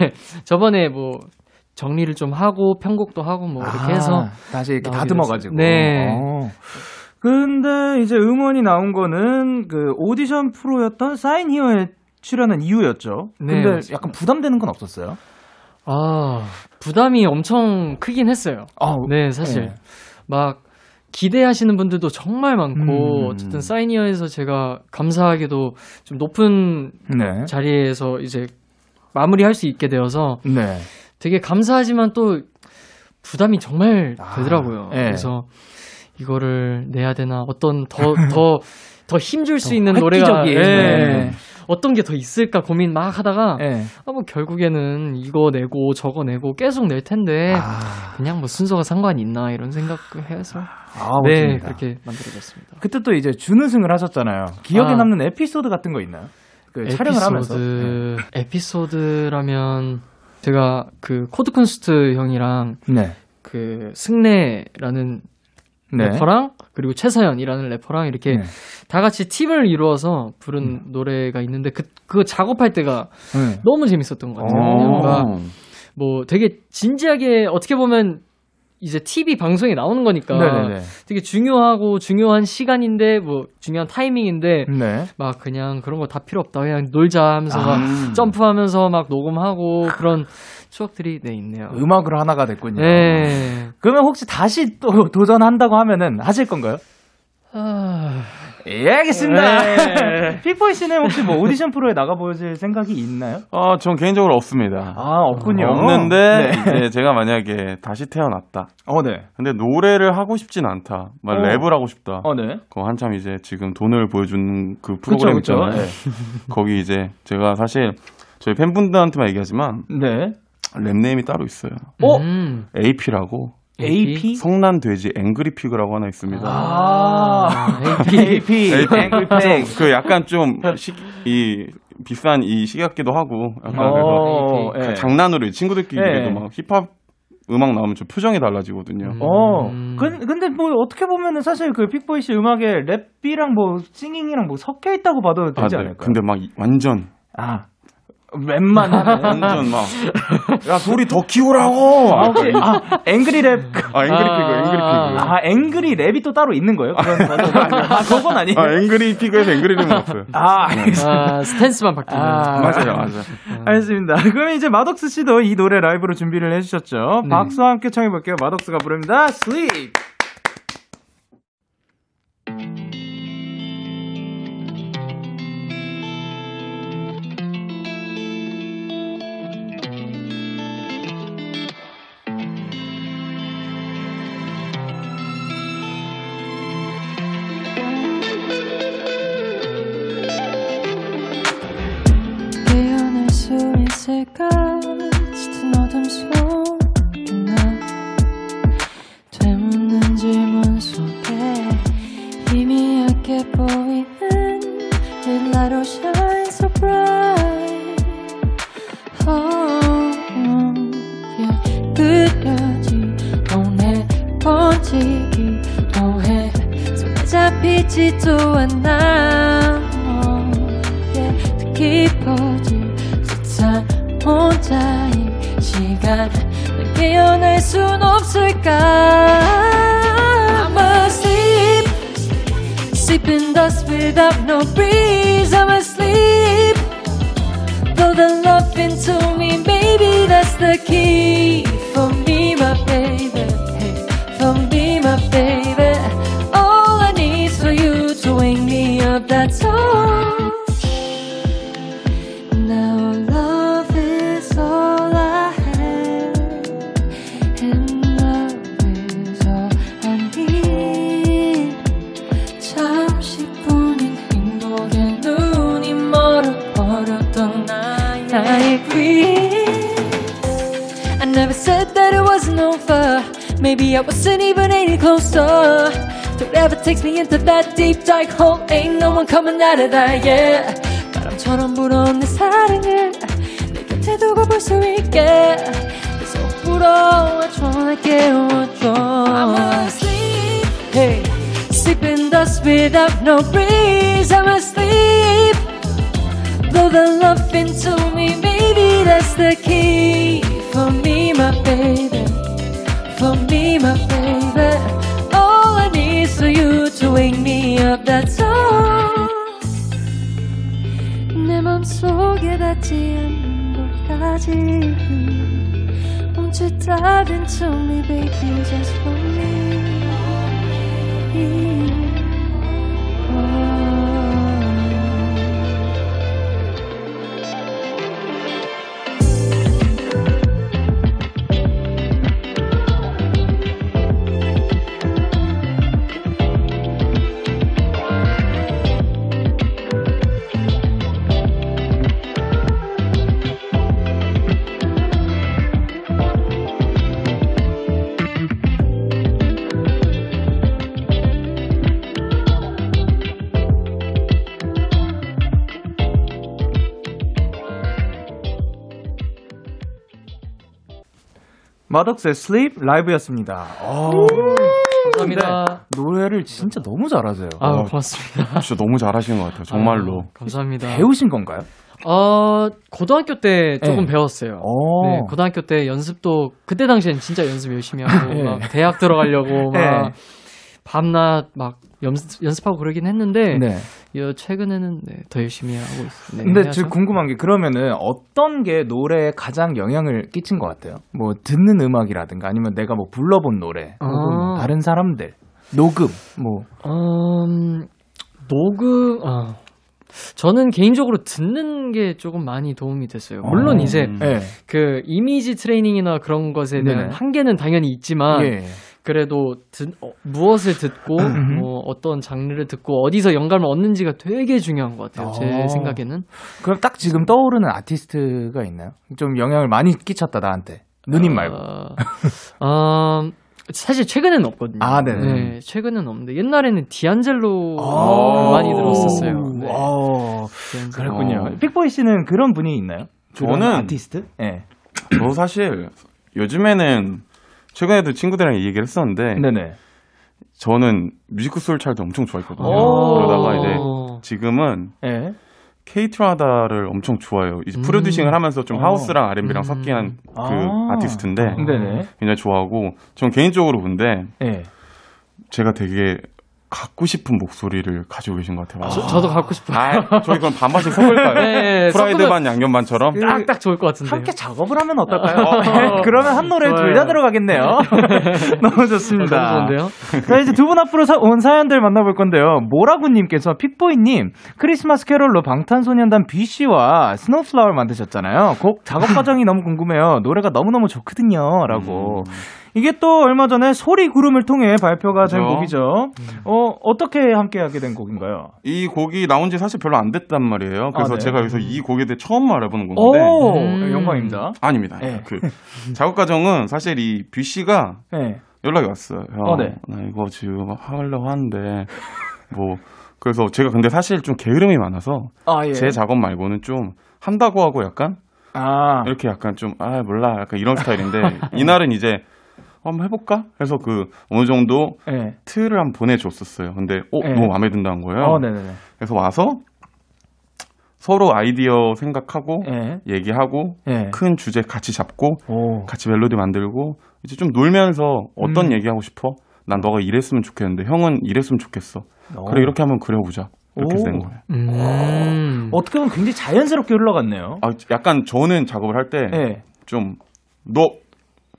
Speaker 4: 저번에 뭐 정리를 좀 하고 편곡도 하고 뭐 이렇게
Speaker 1: 아,
Speaker 4: 해서
Speaker 1: 다시 이렇게
Speaker 4: 나오게
Speaker 1: 다듬어 가지고.
Speaker 4: 됐어요. 네.
Speaker 1: 어. 근데 이제 음원이 나온 거는 그 오디션 프로였던 사인 히어에 출연한 이유였죠.
Speaker 4: 네,
Speaker 1: 근데
Speaker 4: 맞습니다.
Speaker 1: 약간 부담되는 건 없었어요?
Speaker 4: 아 부담이 엄청 크긴 했어요.
Speaker 1: 아,
Speaker 4: 네 사실
Speaker 1: 네.
Speaker 4: 막 기대하시는 분들도 정말 많고
Speaker 1: 음.
Speaker 4: 어쨌든 사이니어에서 제가 감사하게도 좀 높은
Speaker 1: 네.
Speaker 4: 자리에서 이제 마무리할 수 있게 되어서
Speaker 1: 네.
Speaker 4: 되게 감사하지만 또 부담이 정말
Speaker 1: 아,
Speaker 4: 되더라고요.
Speaker 1: 예.
Speaker 4: 그래서 이거를 내야 되나 어떤 더 [LAUGHS] 더 더 힘줄 수 있는 노래가. 예.
Speaker 1: 네.
Speaker 4: 어떤 게 더 있을까 고민 막 하다가
Speaker 1: 네.
Speaker 4: 아, 뭐 결국에는 이거 내고 저거 내고 계속 낼 텐데
Speaker 1: 아,
Speaker 4: 그냥 뭐 순서가 상관이 있나 이런 생각해서
Speaker 1: 아,
Speaker 4: 네
Speaker 1: 멋집니다.
Speaker 4: 그렇게 만들어졌습니다.
Speaker 1: 그때 또 이제 준우승을 하셨잖아요. 기억에
Speaker 4: 아.
Speaker 1: 남는 에피소드 같은 거 있나요? 그 촬영을 하면서.
Speaker 4: 에피소드 에피소드라면 제가 그 코드 쿤스트 형이랑
Speaker 1: 네.
Speaker 4: 그 승래라는
Speaker 1: 네.
Speaker 4: 래퍼랑 그리고 최서연이라는 래퍼랑 이렇게
Speaker 1: 네.
Speaker 4: 다 같이 팀을 이루어서 부른 노래가 있는데 그, 그 작업할 때가
Speaker 1: 네.
Speaker 4: 너무 재밌었던 것 같아요.
Speaker 1: 오.
Speaker 4: 뭔가 뭐 되게 진지하게 어떻게 보면 이제 TV 방송에 나오는 거니까
Speaker 1: 네네네.
Speaker 4: 되게 중요하고 중요한 시간인데 뭐 중요한 타이밍인데
Speaker 1: 네.
Speaker 4: 막 그냥 그런 거 다 필요 없다 그냥 놀자 하면서 막
Speaker 5: 음.
Speaker 4: 점프하면서 막 녹음하고 그런 추억들이 네 있네요.
Speaker 1: 음악으로 하나가 됐군요.
Speaker 4: 네.
Speaker 1: 그러면 혹시 다시 또 도전한다고 하면은 하실 건가요?
Speaker 4: 아,
Speaker 1: 예, 알겠습니다.
Speaker 4: 네. [LAUGHS]
Speaker 1: 픽보이 씨는 혹시 뭐 오디션 프로에 나가보실 생각이 있나요?
Speaker 6: 어, 전 개인적으로 없습니다.
Speaker 1: 아, 없군요.
Speaker 6: 없는데
Speaker 1: 네.
Speaker 6: 제가 만약에 다시 태어났다.
Speaker 1: 어, 네.
Speaker 6: 근데 노래를 하고 싶진 않다. 막
Speaker 1: 어.
Speaker 6: 랩을 하고 싶다.
Speaker 1: 어, 네.
Speaker 6: 그 한참 이제 지금 돈을 보여주는 그 프로그램
Speaker 1: 그쵸,
Speaker 6: 있잖아요.
Speaker 1: 그쵸.
Speaker 6: 거기 이제 제가 사실 저희 팬분들한테만 얘기하지만
Speaker 1: 네.
Speaker 6: rap name이 따로 있어요.
Speaker 1: 어?
Speaker 4: 음.
Speaker 6: AP라고
Speaker 1: AP?
Speaker 6: 성난 돼지 Angry Pig라고 하나 있습니다.
Speaker 1: 아,
Speaker 4: AP.
Speaker 1: AP. Angry Pig.
Speaker 6: 좀그 약간 좀이 비싼 이 시각기도 하고 약간
Speaker 1: 어,
Speaker 6: 그래서
Speaker 1: 예.
Speaker 6: 장난으로 친구들끼리
Speaker 1: 예.
Speaker 6: 그래도 막 힙합 음악 나오면 좀 표정이 달라지거든요.
Speaker 1: 어,
Speaker 4: 음.
Speaker 1: 근, 근데 뭐 어떻게 보면은 사실 그 픽보이 씨 음악에 랩이랑 뭐 singing이랑 뭐 섞여 있다고 봐도 되지
Speaker 6: 아, 네.
Speaker 1: 않을까요?
Speaker 6: 근데 막 이- 완전
Speaker 1: 아, 랩만 하네.
Speaker 6: 완전 막 [LAUGHS] 야 소리 더 키우라고.
Speaker 1: 아, 오케이. 아, angry rap.
Speaker 6: 아 Angry Pig Angry Pig.
Speaker 1: 아, angry rap이 또 따로 있는 거예요? 그런. 아, 그건 아니에요.
Speaker 6: 아 Angry Pig에서 angry rap은 없어요.
Speaker 1: 아, 알겠습니다.
Speaker 4: 아, stance만 바뀌는.
Speaker 1: 아,
Speaker 6: 맞아요, 맞아요.
Speaker 1: 알겠습니다. 그럼 이제 마덕스 씨도 이 노래 라이브로 준비를 해주셨죠.
Speaker 4: 네.
Speaker 1: 박수와 함께 청해볼게요. 마덕스가 부릅니다. Sleep.
Speaker 7: Maybe I wasn't even any closer. Don't ever takes me into that deep dark hole. Ain't no one coming out of that, yeah. 바람처럼 불어온 내 사랑을 내 곁에 두고 볼 수 있게 계속 불어와줘 날 깨워줘 I'm asleep hey. Sleeping dust without no breeze I'm asleep Blow the love into me Maybe that's the key For me my baby For me my baby All I need is for you to wake me up That's all 내 맘속에 닿지 않는 곳까지 Won't you dive into me baby just for me oh.
Speaker 1: 마덕스의 Sleep 라이브였습니다. 어,
Speaker 4: 감사합니다.
Speaker 1: 노래를 진짜 너무 잘하세요.
Speaker 4: 아,
Speaker 6: 어.
Speaker 4: 고맙습니다.
Speaker 6: 진짜 너무 잘하시는 것 같아요. 정말로.
Speaker 4: 아, 감사합니다.
Speaker 1: 배우신 건가요?
Speaker 4: 어, 고등학교 때 조금
Speaker 1: 네.
Speaker 4: 배웠어요.
Speaker 1: 오.
Speaker 4: 네, 고등학교 때 연습도 그때 당시엔 진짜 연습 열심히 하고 [LAUGHS]
Speaker 1: 네.
Speaker 4: 막 대학 들어가려고 막
Speaker 1: 네.
Speaker 4: 밤낮 막 연습, 연습하고 그러긴 했는데
Speaker 1: 네.
Speaker 4: 이 최근에는 네, 더 열심히 하고 있어요. 네,
Speaker 1: 근데
Speaker 4: 해야죠.
Speaker 1: 지금 궁금한 게 그러면은 어떤 게 노래에 가장 영향을 끼친 것 같아요? 뭐 듣는 음악이라든가 아니면 내가 뭐 불러본 노래 혹은 뭐
Speaker 4: 아.
Speaker 1: 다른 사람들 녹음 뭐
Speaker 4: 음, 녹음, 아. 저는 개인적으로 듣는 게 조금 많이 도움이 됐어요. 물론
Speaker 6: 어,
Speaker 4: 이제
Speaker 6: 음.
Speaker 1: 예.
Speaker 4: 그 이미지 트레이닝이나 그런 것에 대한
Speaker 1: 네네.
Speaker 4: 한계는 당연히 있지만
Speaker 1: 예.
Speaker 4: 그래도 듣, 어, 무엇을 듣고 뭐 어떤 장르를 듣고 어디서 영감을 얻는지가 되게 중요한 것 같아요. 제
Speaker 1: 어.
Speaker 4: 생각에는.
Speaker 1: 그럼 딱 지금 떠오르는 아티스트가 있나요? 좀 영향을 많이 끼쳤다 나한테. 누님 말고.
Speaker 4: 어, [LAUGHS] 어, 사실 최근에는 없거든요.
Speaker 1: 아, 네네.
Speaker 4: 네, 최근에는 없는데 옛날에는 디안젤로
Speaker 1: 아.
Speaker 4: 많이 들었었어요. 네.
Speaker 1: 어,
Speaker 4: 디안젤로.
Speaker 1: 그렇군요.
Speaker 6: 어.
Speaker 1: 픽보이 씨는 그런 분이 있나요?
Speaker 6: 저는-
Speaker 1: 아티스트? 예.
Speaker 6: 저 사실 요즘에는 최근에도 친구들이랑 이 얘기를 했었는데
Speaker 1: 네네.
Speaker 6: 저는 뮤지크 소울 차일드 엄청 좋아했거든요.
Speaker 1: 오.
Speaker 6: 그러다가 이제 지금은
Speaker 1: 예.
Speaker 6: 케이트라나다를 엄청 좋아해요. 이제
Speaker 4: 음.
Speaker 6: 프로듀싱을 하면서 좀
Speaker 1: 어.
Speaker 6: 하우스랑 R&B랑
Speaker 4: 음.
Speaker 6: 섞인 그
Speaker 1: 아.
Speaker 6: 아. 티스트인데
Speaker 1: 네네.
Speaker 6: 굉장히 좋아하고 전 개인적으로 근데
Speaker 1: 예.
Speaker 6: 제가 되게 갖고 싶은 목소리를 가지고 계신 것 같아요.
Speaker 4: 저, 저도 갖고 싶어요.
Speaker 6: 아, 저희 그럼 반반씩 섞을까요?
Speaker 4: 네,
Speaker 6: 프라이드
Speaker 4: 섞으면-
Speaker 6: 반 양념 반처럼?
Speaker 1: 그-
Speaker 4: 딱 딱 좋을 것 같은데요.
Speaker 1: 함께 작업을 하면 어떨까요? 네, [LAUGHS] 그러면 한 노래. 둘 다 들어가겠네요. [LAUGHS] 너무 좋습니다.
Speaker 4: 너무 좋은데요?
Speaker 1: 자, 이제 두 분 앞으로 사- 온 사연들 만나볼 건데요. 모라구님께서 픽보이님, 크리스마스 캐롤로 방탄소년단 뷔 씨와 Snow Flower를 만드셨잖아요. 곡 작업 과정이 너무 궁금해요. 노래가 너무너무 좋거든요. 라고. 이게 또 얼마 전에 소리 구름을 통해 발표가 된
Speaker 6: 그죠.
Speaker 1: 곡이죠. 어, 어떻게 함께 하게 된 곡인가요?
Speaker 6: 이 곡이 나온 지 사실 별로 안 됐단 말이에요. 그래서
Speaker 1: 아, 네.
Speaker 6: 제가 여기서 이 곡에 대해 처음 알아보는 건데.
Speaker 1: 오,
Speaker 4: 음.
Speaker 1: 영광입니다.
Speaker 6: 아닙니다.
Speaker 1: 네.
Speaker 6: 그 작업 과정은 사실 이 뷔 씨가
Speaker 1: 네.
Speaker 6: 연락이 왔어요. 형,
Speaker 1: 어, 네.
Speaker 6: 나 이거 지금 하려고 하는데 뭐 그래서 제가 근데 사실 좀 게으름이 많아서
Speaker 1: 아, 예.
Speaker 6: 제 작업 말고는 좀 한다고 하고 약간
Speaker 1: 아,
Speaker 6: 이렇게 약간 좀 아 몰라 약간 이런 스타일인데 [LAUGHS] 이날은 이제 한번 해볼까? 해서 그 어느 정도
Speaker 1: 예.
Speaker 6: 틀을 한번 보내줬었어요. 근데 어
Speaker 1: 네.
Speaker 6: 너무 마음에 든다는 거예요.
Speaker 1: 어, 네네네.
Speaker 6: 그래서 와서 서로 아이디어 생각하고
Speaker 1: 예.
Speaker 6: 얘기하고
Speaker 1: 예.
Speaker 6: 큰 주제 같이 잡고
Speaker 1: 오.
Speaker 6: 같이 멜로디 만들고 이제 좀 놀면서 어떤
Speaker 1: 음.
Speaker 6: 얘기하고 싶어? 난 너가 이랬으면 좋겠는데 형은 이랬으면 좋겠어.
Speaker 1: 오.
Speaker 6: 그래 이렇게 한번 그려보자. 이렇게
Speaker 1: 오.
Speaker 6: 된 거예요.
Speaker 4: 음.
Speaker 1: 어떻게 보면 굉장히 자연스럽게 흘러갔네요.
Speaker 6: 아 약간 저는 작업을 할때
Speaker 1: 예.
Speaker 6: 좀너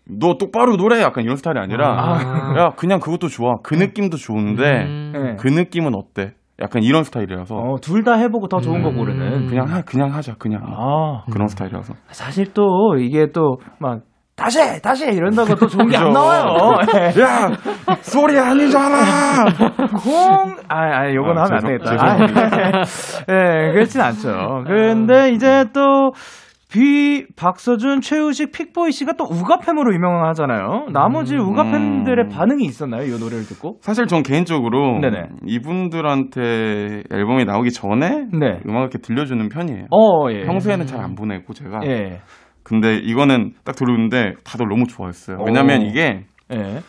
Speaker 6: 너 똑바로 노래 약간 이런 스타일이 아니라
Speaker 4: 아.
Speaker 6: 야 그냥 그것도 좋아 그 느낌도 좋은데
Speaker 4: 음.
Speaker 1: 예.
Speaker 6: 그 느낌은 어때? 약간 이런 스타일이라서
Speaker 1: 어, 둘 다 해보고 더 좋은 거
Speaker 4: 음.
Speaker 1: 고르는.
Speaker 6: 그냥 하, 그냥 하자 그냥
Speaker 1: 아,
Speaker 6: 그런 스타일이라서
Speaker 1: 사실 또 이게 또막 다시 해, 다시 해 이런다고 또 좋은 게 안. 나와요. 예. [LAUGHS]
Speaker 6: 야 소리 아니잖아
Speaker 1: 콩, 아, 아, 요건
Speaker 6: 아,
Speaker 1: 하면 안
Speaker 6: 죄송-
Speaker 1: 되겠다. 아, 예, [LAUGHS] 그렇진 않죠. 근데 이제 또, 비, 박서준, 최우식, 픽보이 씨가 또 우가팸으로 유명하잖아요. 나머지 우가팬들의 반응이 있었나요? 이 노래를 듣고?
Speaker 6: 사실 전 개인적으로
Speaker 1: 네네.
Speaker 6: 이분들한테 앨범이 나오기 전에
Speaker 1: 네.
Speaker 6: 음악을 이렇게 들려주는 편이에요.
Speaker 1: 어, 예.
Speaker 6: 평소에는 잘 안 보내고 제가
Speaker 1: 예.
Speaker 6: 근데 이거는 딱 들었는데 다들 너무 좋아했어요. 왜냐면
Speaker 1: 오.
Speaker 6: 이게
Speaker 1: 예.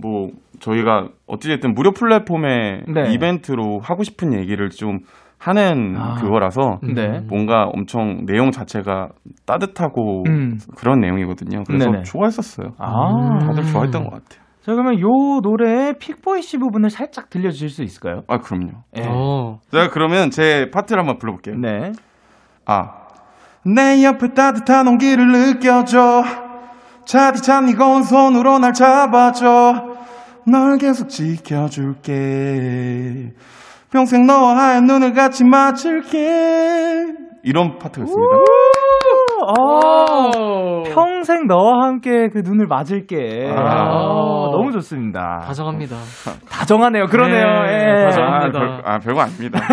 Speaker 6: 뭐 저희가 어찌됐든 무료 플랫폼의
Speaker 1: 네.
Speaker 6: 이벤트로 하고 싶은 얘기를 좀 하는
Speaker 1: 아.
Speaker 6: 그거라서
Speaker 1: 네.
Speaker 6: 뭔가 엄청 내용 자체가 따뜻하고
Speaker 1: 음.
Speaker 6: 그런 내용이거든요. 그래서
Speaker 1: 네네.
Speaker 6: 좋아했었어요.
Speaker 1: 아.
Speaker 6: 다들 좋아했던 것 같아요.
Speaker 1: 자, 그러면 요 노래의 픽보이 씨 부분을 살짝 들려주실 수 있을까요?
Speaker 6: 아 그럼요.
Speaker 1: 예.
Speaker 4: 어.
Speaker 6: 제가 그러면 제 파트를 한번 불러볼게요.
Speaker 1: 네.
Speaker 6: 아. 내 옆에 따뜻한 온기를 느껴줘. 차디찬 이건 손으로 날 잡아줘. 널 계속 지켜줄게. 평생 너와 눈을 같이 맞출게. 이런 파트가 있습니다.
Speaker 1: 어, 평생 너와 함께 그 눈을 맞을게.
Speaker 6: 아.
Speaker 1: 어, 너무 좋습니다.
Speaker 4: 다정합니다. [LAUGHS]
Speaker 1: 다정하네요. 그러네요.
Speaker 4: 네,
Speaker 1: 예.
Speaker 6: 아,
Speaker 4: 다정합니다.
Speaker 6: 별, 아, 별거 아닙니다. [LAUGHS]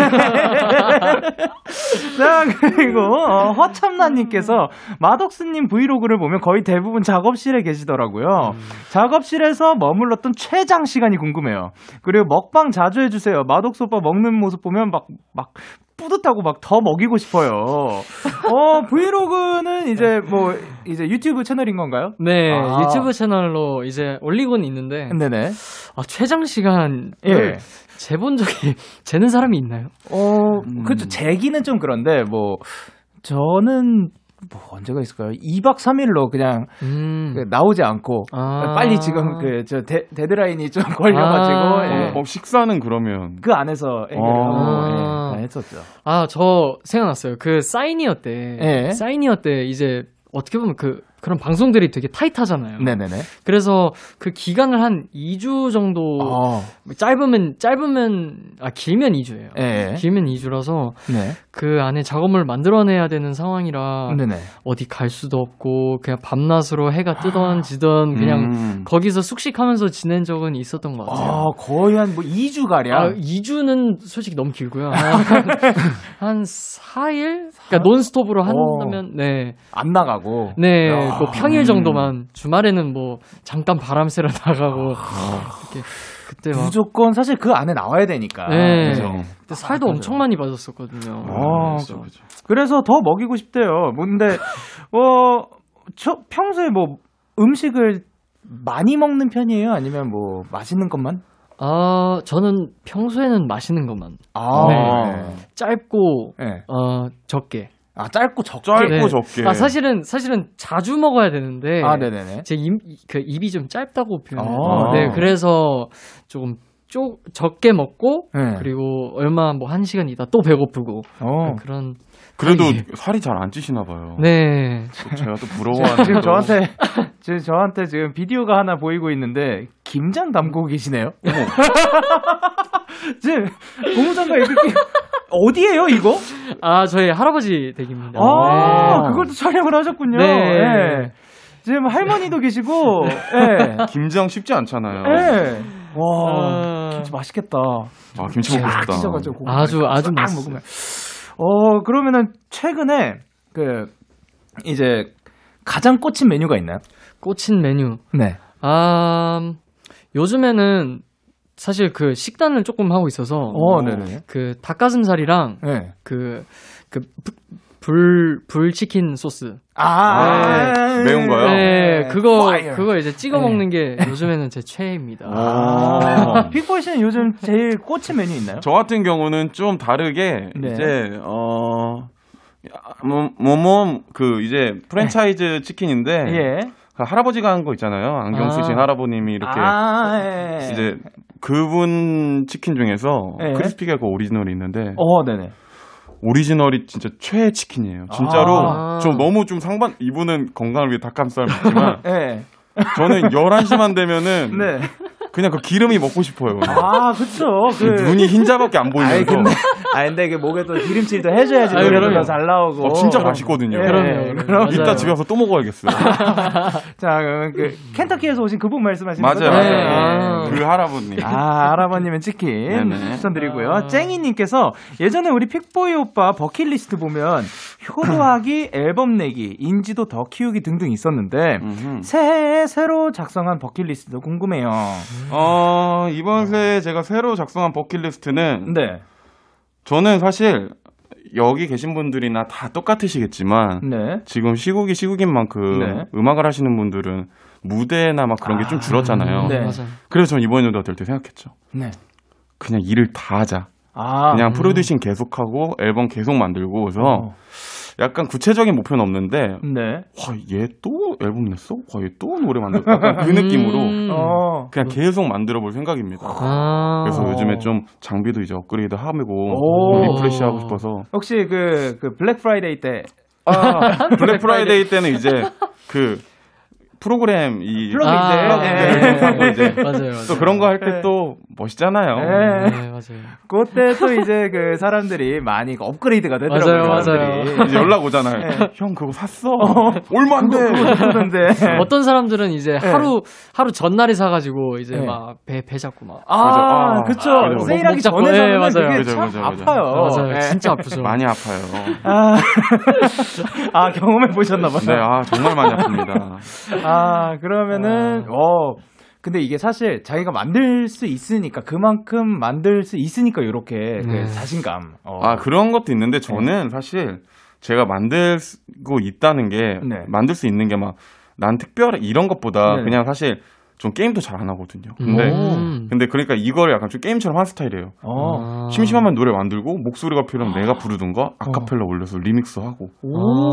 Speaker 1: 자, 그리고, 어, 허참나님께서 마덕스님 브이로그를 보면 거의 대부분 작업실에 계시더라고요. 작업실에서 머물렀던 최장 시간이 궁금해요. 그리고 먹방 자주 해주세요. 마덕스 오빠 먹는 모습 보면 막, 막, 뿌듯하고 막 더 먹이고 싶어요. 어, 브이로그는 이제 뭐, 이제 유튜브 채널인 건가요?
Speaker 4: 네,
Speaker 1: 아.
Speaker 4: 유튜브 채널로 이제 올리고는 있는데,
Speaker 1: 네네.
Speaker 4: 아, 최장 시간,
Speaker 1: 예.
Speaker 4: 재본 적이, [LAUGHS] 재는 사람이 있나요?
Speaker 1: 어,
Speaker 6: 음.
Speaker 1: 그렇죠. 제기는 좀 그런데, 뭐, 저는, 뭐, 언제가 있을까요? 2박 3일로 그냥
Speaker 4: 음.
Speaker 1: 그 나오지 않고,
Speaker 4: 아.
Speaker 1: 빨리 지금 그, 저, 데, 데드라인이 좀 [LAUGHS] 걸려가지고,
Speaker 4: 아.
Speaker 1: 예.
Speaker 6: 어, 식사는 그러면.
Speaker 1: 그 안에서 얘기를
Speaker 6: 어.
Speaker 1: 하고, 예,
Speaker 4: 아.
Speaker 1: 다 했었죠.
Speaker 4: 아, 저 생각났어요. 그 사이니어 때,
Speaker 1: 예.
Speaker 4: 사이니어 때 이제 어떻게 보면 그 그런 방송들이 되게 타이트하잖아요.
Speaker 1: 네네네.
Speaker 4: 그래서 그 기간을 한 2주 정도
Speaker 1: 어.
Speaker 4: 짧으면 짧으면 아 길면 2주예요.
Speaker 1: 예.
Speaker 4: 길면 2주라서
Speaker 1: 네.
Speaker 4: 그 안에 작업을 만들어내야 되는 상황이라
Speaker 1: 네네.
Speaker 4: 어디 갈 수도 없고 그냥 밤낮으로 해가 뜨던 지던 그냥
Speaker 6: 음.
Speaker 4: 거기서 숙식하면서 지낸 적은 있었던 것 같아요.
Speaker 1: 아, 거의 한 뭐 2주 가량.
Speaker 4: 아, 2주는 솔직히 너무 길고요. [LAUGHS] 한, 한 4일? 그러니까 논스톱으로 한다면, 네.
Speaker 1: 안 나가고.
Speaker 4: 네,
Speaker 1: 야.
Speaker 4: 뭐 평일 정도만. 주말에는 뭐 잠깐 바람 쐬러 나가고. 이렇게 그때 막.
Speaker 1: 무조건 사실 그 안에 나와야 되니까.
Speaker 4: 네. 그때 살도 엄청 많이 빠졌었거든요.
Speaker 1: 어,
Speaker 6: 그죠, 그죠.
Speaker 1: 그래서 더 먹이고 싶대요. 뭔데, 어, 저 평소에 뭐 음식을 많이 먹는 편이에요? 아니면 뭐 맛있는 것만?
Speaker 4: 아, 저는 평소에는 맛있는 것만.
Speaker 1: 아,
Speaker 4: 네. 짧고,
Speaker 1: 네.
Speaker 4: 어, 적게.
Speaker 1: 아, 짧고 적게.
Speaker 6: 짧고
Speaker 4: 네.
Speaker 6: 적게.
Speaker 4: 아, 사실은, 사실은 자주 먹어야 되는데.
Speaker 1: 아, 네네네.
Speaker 4: 제 입, 그 입이 좀 짧다고 표현해요.
Speaker 1: 아.
Speaker 4: 네, 그래서 조금 쪼, 적게 먹고,
Speaker 1: 네.
Speaker 4: 그리고 얼마 뭐 한 시간 있다 또 배고프고,
Speaker 1: 어.
Speaker 4: 그런.
Speaker 6: 그래도
Speaker 4: 사이에.
Speaker 6: 살이 잘 안 찌시나 봐요.
Speaker 4: 네.
Speaker 6: 또 제가 또 [LAUGHS] 부러워하는
Speaker 1: 지금
Speaker 6: 또-
Speaker 1: 저한테 지금 저한테 지금 비디오가 하나 보이고 있는데 김장 담고 계시네요. [LAUGHS] 지금 고무장갑 이렇게 어디에요 이거?
Speaker 4: 아, 저희 할아버지 댁입니다.
Speaker 1: 아
Speaker 4: 네.
Speaker 1: 그걸 또 촬영을 하셨군요.
Speaker 4: 네.
Speaker 1: 예. 지금 할머니도 계시고, [LAUGHS] 예,
Speaker 6: 김장 쉽지 않잖아요.
Speaker 1: 예. 와
Speaker 4: 아.
Speaker 1: 김치 맛있겠다.
Speaker 6: 아, 김치 먹고 싶다.
Speaker 1: 찢어가지고 고기
Speaker 4: 아주,
Speaker 1: 막
Speaker 4: 아주
Speaker 1: 싹
Speaker 4: 맛있어요.
Speaker 1: 먹으면. 어 그러면은 최근에 그 이제 가장 꽂힌 메뉴가 있나요?
Speaker 4: 꽂힌 메뉴.
Speaker 1: 네.
Speaker 4: 아, 음, 요즘에는 사실 그 식단을 조금 하고 있어서.
Speaker 1: 어, 네네.
Speaker 4: 그 닭가슴살이랑
Speaker 1: 네.
Speaker 4: 그, 그, 부- 불, 불치킨 소스.
Speaker 1: 아,
Speaker 6: 네. 매운 거요?
Speaker 4: 네, 그거,
Speaker 1: fire.
Speaker 4: 그거 이제 찍어
Speaker 1: 네.
Speaker 4: 먹는 게 요즘에는 제 최애입니다.
Speaker 1: 아. [LAUGHS] 픽보이 씨는 요즘 제일 꽂힌 메뉴 있나요?
Speaker 6: 저 같은 경우는 좀 다르게
Speaker 1: 네.
Speaker 6: 이제 어 뭐뭐그 이제 프랜차이즈 치킨인데
Speaker 1: 예.
Speaker 6: 그 할아버지가 한 거 있잖아요. 안경
Speaker 4: 아.
Speaker 6: 쓰신 할아버님이 이렇게
Speaker 1: 아, 예.
Speaker 6: 이제 그분 치킨 중에서
Speaker 1: 예.
Speaker 6: crispy가 그 오리지널이 있는데
Speaker 1: 어, 네네.
Speaker 6: 오리지널이 진짜 최애 치킨이에요. 진짜로
Speaker 4: 아.
Speaker 6: 좀 너무 좀 상반 이분은 건강을 위해 닭가슴살 먹지만
Speaker 1: 예. [LAUGHS]
Speaker 6: 저는 11시만 되면은
Speaker 1: 네.
Speaker 6: 그냥 그 기름이 먹고 싶어요.
Speaker 1: 아, 그쵸. 그.
Speaker 6: 눈이 흰자밖에 안 보이면서
Speaker 1: 아이, 근데, 아, 근데 그 목에 또 기름칠도 해줘야지
Speaker 4: 아유,
Speaker 1: 노래도. 더잘 나오고.
Speaker 6: 어, 진짜 맛있거든요.
Speaker 1: 예,
Speaker 4: 그럼요,
Speaker 1: 그럼
Speaker 4: 그럼요.
Speaker 6: 이따. 집에 가서 또 먹어야겠어요. [LAUGHS]
Speaker 1: 자, 그러면 그 켄터키에서 오신 그분 말씀하시는
Speaker 6: 맞아요,
Speaker 1: 거죠?
Speaker 6: 맞아요.
Speaker 4: 네. 아.
Speaker 6: 그 할아버님.
Speaker 1: 아, 할아버님은 치킨
Speaker 6: 네네.
Speaker 1: 추천드리고요.
Speaker 4: 아.
Speaker 1: 쨍이님께서 예전에 우리 픽보이 오빠 버킷리스트 보면 효도하기, [CLEARS THROAT] 앨범 내기, 인지도 더 키우기 등등 있었는데. 새해에 새로 작성한 버킷리스트도 궁금해요.
Speaker 6: 어, 이번 새해 제가 새로 작성한 버킷리스트는
Speaker 1: 네,
Speaker 6: 저는 사실 여기 계신 분들이나 다 똑같으시겠지만
Speaker 1: 네,
Speaker 6: 지금 시국이 시국인 만큼
Speaker 1: 네.
Speaker 6: 음악을 하시는 분들은 무대나 막 그런 게 좀 줄었잖아요.
Speaker 1: 네.
Speaker 4: 맞아요.
Speaker 6: 그래서 전 이번 연도가 될때 생각했죠.
Speaker 1: 네.
Speaker 6: 그냥 일을 다 하자.
Speaker 1: 아,
Speaker 6: 그냥 프로듀싱 계속하고 앨범 계속 만들고 그래서
Speaker 1: 어.
Speaker 6: 약간 구체적인 목표는 없는데
Speaker 1: 네.
Speaker 6: 와, 얘 또 앨범 냈어? 와, 얘 또 노래 만들어? 약간 그 느낌으로
Speaker 4: 음.
Speaker 1: 어.
Speaker 6: 그냥 계속 만들어 볼 생각입니다.
Speaker 4: 아.
Speaker 6: 그래서 요즘에 좀 장비도 이제 업그레이드 하고
Speaker 1: 오.
Speaker 6: refresh 하고 싶어서
Speaker 1: 혹시 그, 그 블랙 프라이데이 때
Speaker 6: 아, 블랙 프라이데이 때는 이제 그 프로그램 이
Speaker 1: 프로그램
Speaker 4: 아,
Speaker 6: 네,
Speaker 1: 예.
Speaker 6: 하고 이제
Speaker 4: 맞아요, 맞아요.
Speaker 6: 또 그런 거 할때
Speaker 1: 네.
Speaker 6: 또 멋있잖아요.
Speaker 1: 네.
Speaker 4: 네, 맞아요.
Speaker 1: 그때 또 이제 그 사람들이 많이 그 업그레이드가 되더라고요.
Speaker 4: 맞아요, 맞아요.
Speaker 1: 사람들이.
Speaker 6: 이제 연락 오잖아요.
Speaker 1: 네.
Speaker 6: 형 그거 샀어? 얼마인데?
Speaker 1: 그러던데.
Speaker 4: 어떤 사람들은 이제 하루 하루 전날에 사가지고 이제
Speaker 1: 네.
Speaker 4: 막배배 잡고 막
Speaker 1: 아,
Speaker 6: 맞아. 아,
Speaker 1: 그쵸.
Speaker 6: 맞아요.
Speaker 1: 세일하기
Speaker 4: 목 잡고,
Speaker 1: 전에
Speaker 4: 네,
Speaker 1: 사면
Speaker 4: 맞아요.
Speaker 1: 그게
Speaker 6: 그죠,
Speaker 1: 참
Speaker 6: 그죠, 그죠.
Speaker 1: 아파요.
Speaker 4: 맞아요.
Speaker 1: 네.
Speaker 4: 진짜 아프죠.
Speaker 6: 많이 아파요.
Speaker 1: 아, [LAUGHS] 아 경험해 보셨나 봐요.
Speaker 6: 네, 아 정말 많이 아픕니다.
Speaker 1: 아, 그러면은, 어, 근데 이게 사실 자기가 만들 수 있으니까, 그만큼 만들 수 있으니까, 요렇게 그
Speaker 4: 네.
Speaker 1: 자신감. 어.
Speaker 6: 아 그런 것도 있는데 저는 사실 제가 만들고 있다는 게
Speaker 1: 네.
Speaker 6: 만들 수 있는 게 막 난 특별해 이런 것보다
Speaker 1: 네.
Speaker 6: 그냥 사실 좀 게임도 잘 안 하거든요. 근데
Speaker 4: 음.
Speaker 6: 근데 그러니까 이걸 약간 좀 게임처럼 한 스타일이에요.
Speaker 1: 어.
Speaker 4: 아.
Speaker 6: 심심하면 노래 만들고 목소리가 필요하면 내가 부르든가 아카펠라 올려서 리믹스 하고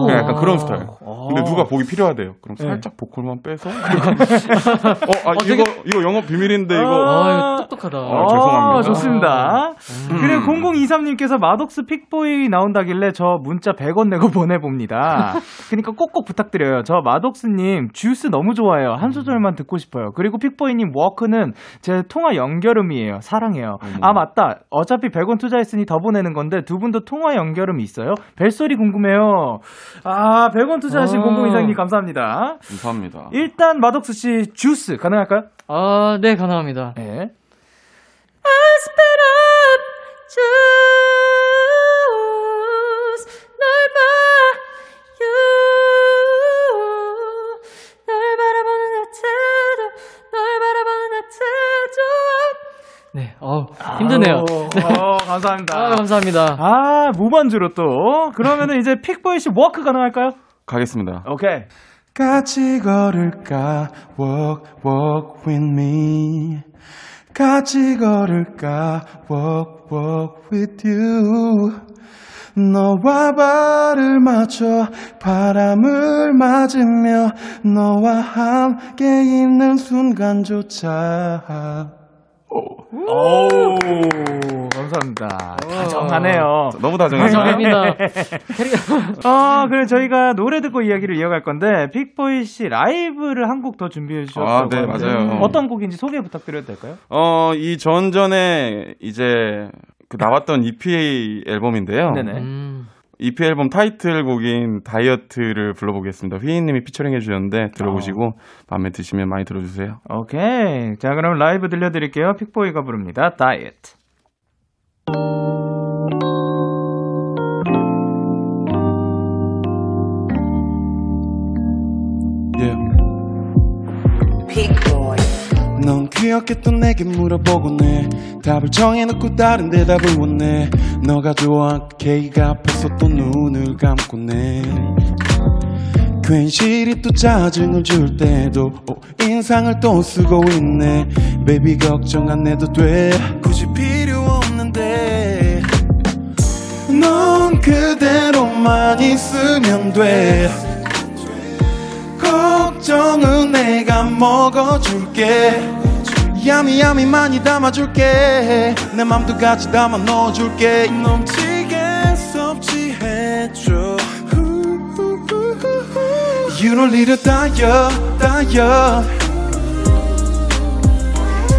Speaker 6: 약간 그런 스타일.
Speaker 1: 어.
Speaker 6: 근데 누가 보기 필요하대요. 그럼
Speaker 1: 네.
Speaker 6: 살짝 보컬만 빼서 [LAUGHS] 어, 아, 이거 이거 영업 비밀인데 이거
Speaker 4: 아, 이거 똑똑하다.
Speaker 6: 아, 죄송합니다.
Speaker 1: 좋습니다.
Speaker 6: 음.
Speaker 1: 그리고 0023님께서 마독스 픽보이 나온다길래 저 문자 100원 내고 [LAUGHS] 보내봅니다. 그러니까 꼭꼭 부탁드려요. 저 마독스님 주스 너무 좋아해요. 한 소절만 듣고 싶어요. 그리고 픽보이님 워크는 제 통화 연결음이에요. 사랑해요. 아 맞다. 어차피 100원 투자했으니 더 보내는 건데 두 분도 통화 연결음이 있어요? 벨소리 궁금해요. 아 100원 투자하신
Speaker 4: 아.
Speaker 1: 0023님 감사합니다.
Speaker 6: 감사합니다.
Speaker 1: 일단 마독스 씨 주스 가능할까요?
Speaker 4: 아, 네, 가능합니다.
Speaker 1: 네.
Speaker 7: spit up juice
Speaker 4: 어 힘드네요.
Speaker 1: 어, 감사합니다. [LAUGHS]
Speaker 4: 아, 감사합니다.
Speaker 1: 아, 무반주로 또. 그러면은 이제 픽보이 씨 워크 가능할까요?
Speaker 6: 가겠습니다.
Speaker 1: 오케이.
Speaker 5: 같이 걸을까 walk walk with me 같이 걸을까 walk walk with you 너와 발을 맞춰 바람을 맞으며 너와 함께 있는 순간조차
Speaker 1: 오, 감사합니다. 다정하네요.
Speaker 6: 너무.
Speaker 4: 감사합니다. [LAUGHS]
Speaker 1: 어, 그래 저희가 노래 듣고 이야기를 이어갈 건데 픽보이 씨 라이브를 한 곡 더 준비해 주셨다고
Speaker 6: 아, 네,
Speaker 1: 하는데
Speaker 6: 맞아요.
Speaker 1: 어떤 곡인지 소개 부탁드려도 될까요?
Speaker 6: 어, 이 전전에 이제 그 나왔던 EP 앨범인데요.
Speaker 1: 네네.
Speaker 4: 음,
Speaker 6: EP 앨범 타이틀곡인 다이어트를 불러보겠습니다. 휘인님이 피처링 해주셨는데 들어보시고 마음에 드시면 많이 들어주세요.
Speaker 1: 오케이. 자, 그럼 라이브 들려드릴게요. 픽보이가 부릅니다. 다이어트.
Speaker 5: yeah. 넌 귀엽게 또 내게 물어보곤 해 답을 정해놓고 다른 대답을 원해. 너가 좋아한 케이크가 벌써 또 눈을 감고네. 괜시리 또 짜증을 줄 때도 어, 인상을 또 쓰고 있네. Baby 걱정 안 해도 돼. 굳이 필요 없는데. 넌 그대로만 있으면 돼. 걱정은 내가 먹어줄게 야미 야미 많이 담아줄게. 내 맘도 같이 담아 넣어줄게. 넘치게 섭취해줘. You don't need a diet, diet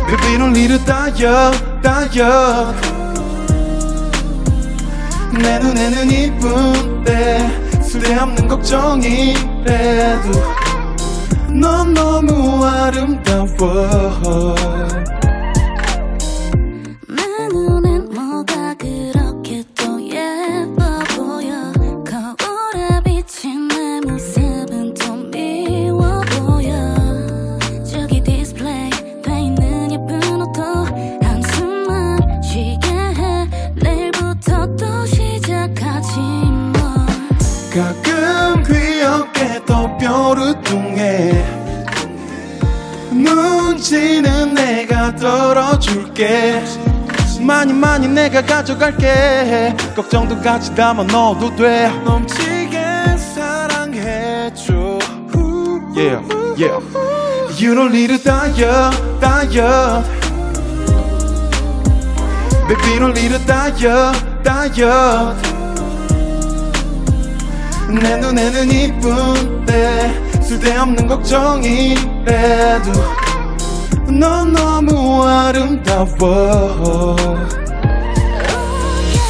Speaker 5: Baby, don't need a diet, diet 내 눈에는 이쁜데 쓸데없는 걱정이래도 넌 너무 아름다워 덜어줄게 많이 많이 내가 가져갈게 걱정도 같이 담아 넣어도 돼 넘치게 사랑해줘 Yeah, yeah You don't need a diet, diet Baby, don't need a diet, diet 내 눈에는 이쁜데 쓸데없는 걱정이래도 넌 너무 아름다워.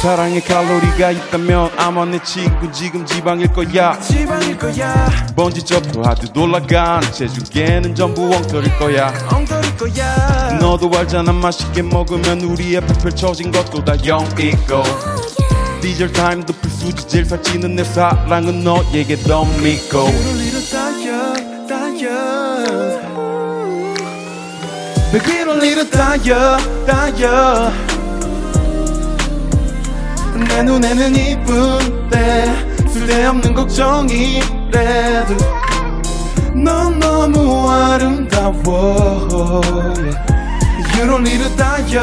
Speaker 5: 사랑에 칼로리가 있다면 아마 내 친구 지금 지방일 거야. 지방일 거야. 번지 점프 하듯 올라간. 체중계는 전부 엉터릴 거야. 엉터릴 거야. 너도 알잖아 맛있게 먹으면 우리의 배 펼쳐진 것도 다 영이고. 디젤 타임도 필수지 제일 살찌는 내 사랑은 너에게 더 믿고 Baby don't need a diet, diet 내 눈에는 이쁜데 쓸데없는 걱정이래도 넌 너무 아름다워 You don't need a diet,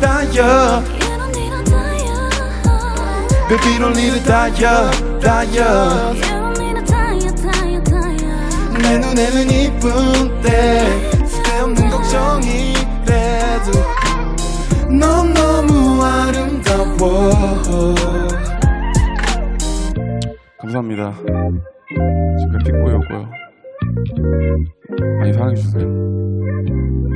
Speaker 5: diet. Baby, you don't need a diet, diet
Speaker 8: You don't need a diet, diet, diet.
Speaker 5: 내 눈에는 이쁜데 넌 너무 아름다워
Speaker 6: 감사합니다. 지금까지 Peakboy였고요. 많이 사랑해주세요.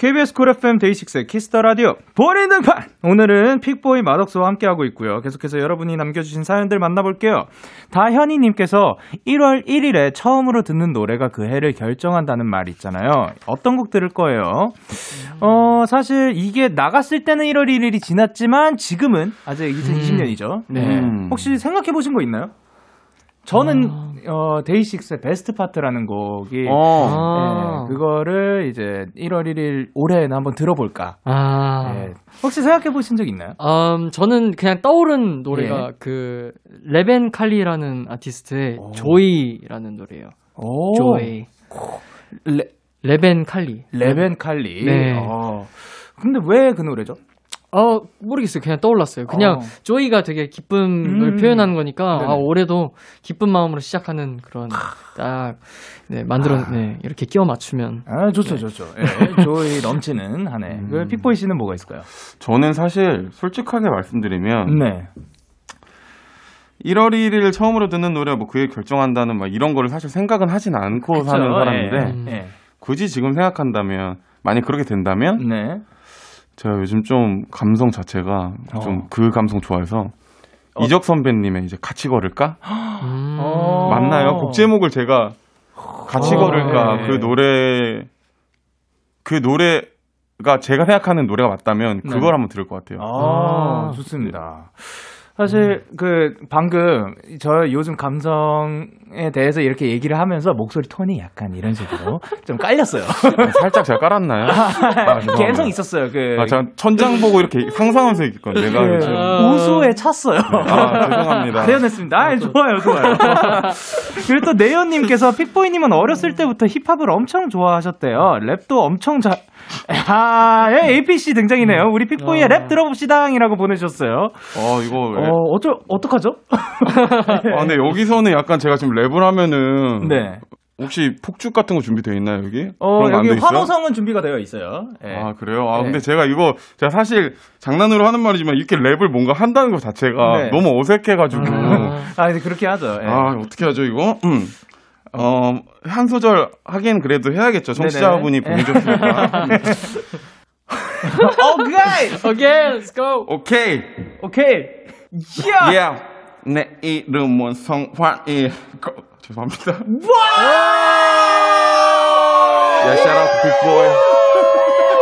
Speaker 1: KBS 쿨 FM 데이식스의 키스터 라디오 본인 등판 오늘은 Peakboy Maddox와 함께하고 있고요. 계속해서 여러분이 남겨주신 사연들 만나볼게요. 다현이님께서 1월 1일에 처음으로 듣는 노래가 그 해를 결정한다는 말 있잖아요. 어떤 곡 들을 거예요? 어 사실 이게 나갔을 때는 1월 1일이 지났지만 지금은 아직 2020년이죠.
Speaker 4: 네.
Speaker 6: 음.
Speaker 1: 혹시 생각해 보신 거 있나요? 저는 어, DAY6의 Best Part라는 곡이
Speaker 6: 어,
Speaker 4: 아.
Speaker 1: 네, 그거를 이제 1월 1일 올해는 한번 들어볼까.
Speaker 4: 아.
Speaker 1: 네. 혹시 생각해 보신 적 있나요?
Speaker 4: 음, 저는 그냥 떠오른 노래가
Speaker 1: 예.
Speaker 4: 그 레벤 칼리라는 아티스트의 Joy라는 노래예요.
Speaker 1: 오.
Speaker 4: Joy.
Speaker 1: 레, Leven Kali. Leven Kali.
Speaker 4: 네.
Speaker 1: 어. 근데 왜 그 노래죠?
Speaker 4: 어, 모르겠어요. 그냥 떠올랐어요. 그냥
Speaker 1: 어.
Speaker 4: Joy가 되게 기쁨을
Speaker 1: 음.
Speaker 4: 표현하는 거니까
Speaker 1: 네네.
Speaker 4: 아, 올해도 기쁜 마음으로 시작하는 그런 딱 네, 만들어 네, 이렇게 끼워 맞추면
Speaker 1: 아, 좋죠, 좋죠. 예, 조이 넘치는 한 해. 그 Peakboy 씨는 뭐가 있을까요?
Speaker 6: 저는 사실 솔직하게 말씀드리면
Speaker 1: 네.
Speaker 6: 1월 1일 처음으로 듣는 노래 뭐 그게 결정한다는 막 이런 거를 사실 생각은 하진 않고 사는
Speaker 1: 그쵸?
Speaker 6: 사람인데
Speaker 1: 예,
Speaker 6: 굳이 지금 생각한다면 만약 그렇게 된다면
Speaker 1: 예. 네.
Speaker 6: 제가 요즘 좀 감성 자체가 좀
Speaker 1: 어.
Speaker 6: 그 감성 좋아해서 이적 선배님의 이제 같이 걸을까
Speaker 4: 음.
Speaker 1: 어.
Speaker 6: 맞나요? 곡 제목을 제가 같이
Speaker 1: 어,
Speaker 6: 걸을까
Speaker 1: 네.
Speaker 6: 그 노래 그 노래 가 제가 생각하는 노래가 맞다면
Speaker 1: 네.
Speaker 6: 그걸 한번 들을 것 같아요.
Speaker 1: 아,
Speaker 4: 아.
Speaker 1: 좋습니다. 사실 그 방금 저 요즘 감성 에 대해서 이렇게 얘기를 하면서 목소리 톤이 약간 이런 식으로 [LAUGHS] 좀 깔렸어요.
Speaker 6: 살짝 제가 깔았나요? 아.
Speaker 1: 개성 있었어요. 그
Speaker 6: 아, 제가 천장 보고 이렇게 상상하면서 얘기했거든요. 내가
Speaker 1: 그
Speaker 6: 요즘
Speaker 1: 우수에 찼어요.
Speaker 6: 아, 죄송합니다.
Speaker 1: 내연했습니다. 아, 좋아요, 좋아요. [LAUGHS] 그리고 또 내연님께서 픽보이님은 어렸을 때부터 힙합을 엄청 좋아하셨대요. 랩도 엄청 잘. 아, 예, APC 등장이네요. 우리 Peakboy의 랩 들어봅시다이라고 보내주셨어요.
Speaker 6: 어, 이거 랩.
Speaker 1: 어, 어쩌, 어떡하죠?
Speaker 6: 아, 근데 여기서는 약간 제가 지금 랩을 하면은
Speaker 1: 네.
Speaker 6: 혹시 폭죽 같은 거 준비되어 있나요, 여기?
Speaker 1: 어, 여기? 환호성은 준비가 되어 있어요. 예.
Speaker 6: 아, 그래요? 아,
Speaker 1: 네.
Speaker 6: 근데 제가 이거, 제가 사실 장난으로 하는 말이지만 이렇게 랩을 뭔가 한다는 것 자체가
Speaker 1: 네.
Speaker 6: 너무 어색해가지고. [LAUGHS]
Speaker 1: 아, 근데 그렇게 하죠. 예.
Speaker 6: 아, 어떻게 하죠, 이거? 음. 어, 한 소절 하긴 그래도 해야겠죠. 청취자분이. 보내줬으니까.
Speaker 1: 오케이!
Speaker 4: 오케이, let's go.
Speaker 6: 오케이.
Speaker 1: 오케이! 야!
Speaker 6: Yeah. 내 이름은 성환이. 거- 죄송합니다. Yeah, shout out to Big Boy.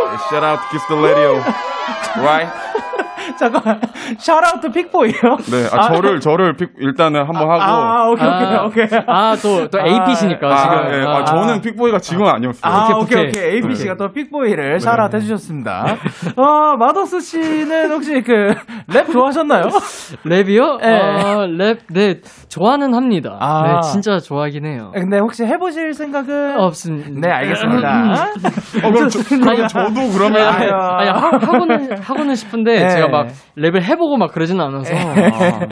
Speaker 6: Yeah, shout out to Kiss the Radio. Right?
Speaker 1: 잠깐만. 샤라우트 픽보이요?
Speaker 6: 네, 아, 저를, [LAUGHS] 저를 픽- 일단은 한번 하고.
Speaker 1: 아, 오케이,
Speaker 4: 아,
Speaker 1: 오케이, 오케이.
Speaker 4: 아, 또, 또
Speaker 1: 아,
Speaker 4: AP시니까,
Speaker 6: 아,
Speaker 4: 지금.
Speaker 6: 예. 아, 저는 Peakboy가 지금 아니었어요.
Speaker 1: 아,
Speaker 4: 오케이,
Speaker 1: 오케이,
Speaker 4: 오케이.
Speaker 1: 오케이. ABC가 또 Peakboy를 shout out 해주셨습니다. 어, Maddox 씨는 혹시 그, [LAUGHS] 랩 좋아하셨나요?
Speaker 4: 랩이요?
Speaker 1: 네.
Speaker 4: 아, 랩, 네, 좋아는 합니다.
Speaker 1: 아.
Speaker 4: 네, 진짜 좋아하긴 해요.
Speaker 1: 근데 혹시 해보실 생각은?
Speaker 4: 없습니다.
Speaker 1: 네, 알겠습니다.
Speaker 6: 어, 그럼, 저, 그러면 저도 그러면.
Speaker 4: 아니. 아니, 하, 하고는, 하고는 싶은데,
Speaker 1: 네.
Speaker 4: 제가 막 랩을 해보고 막 그러진 않아서.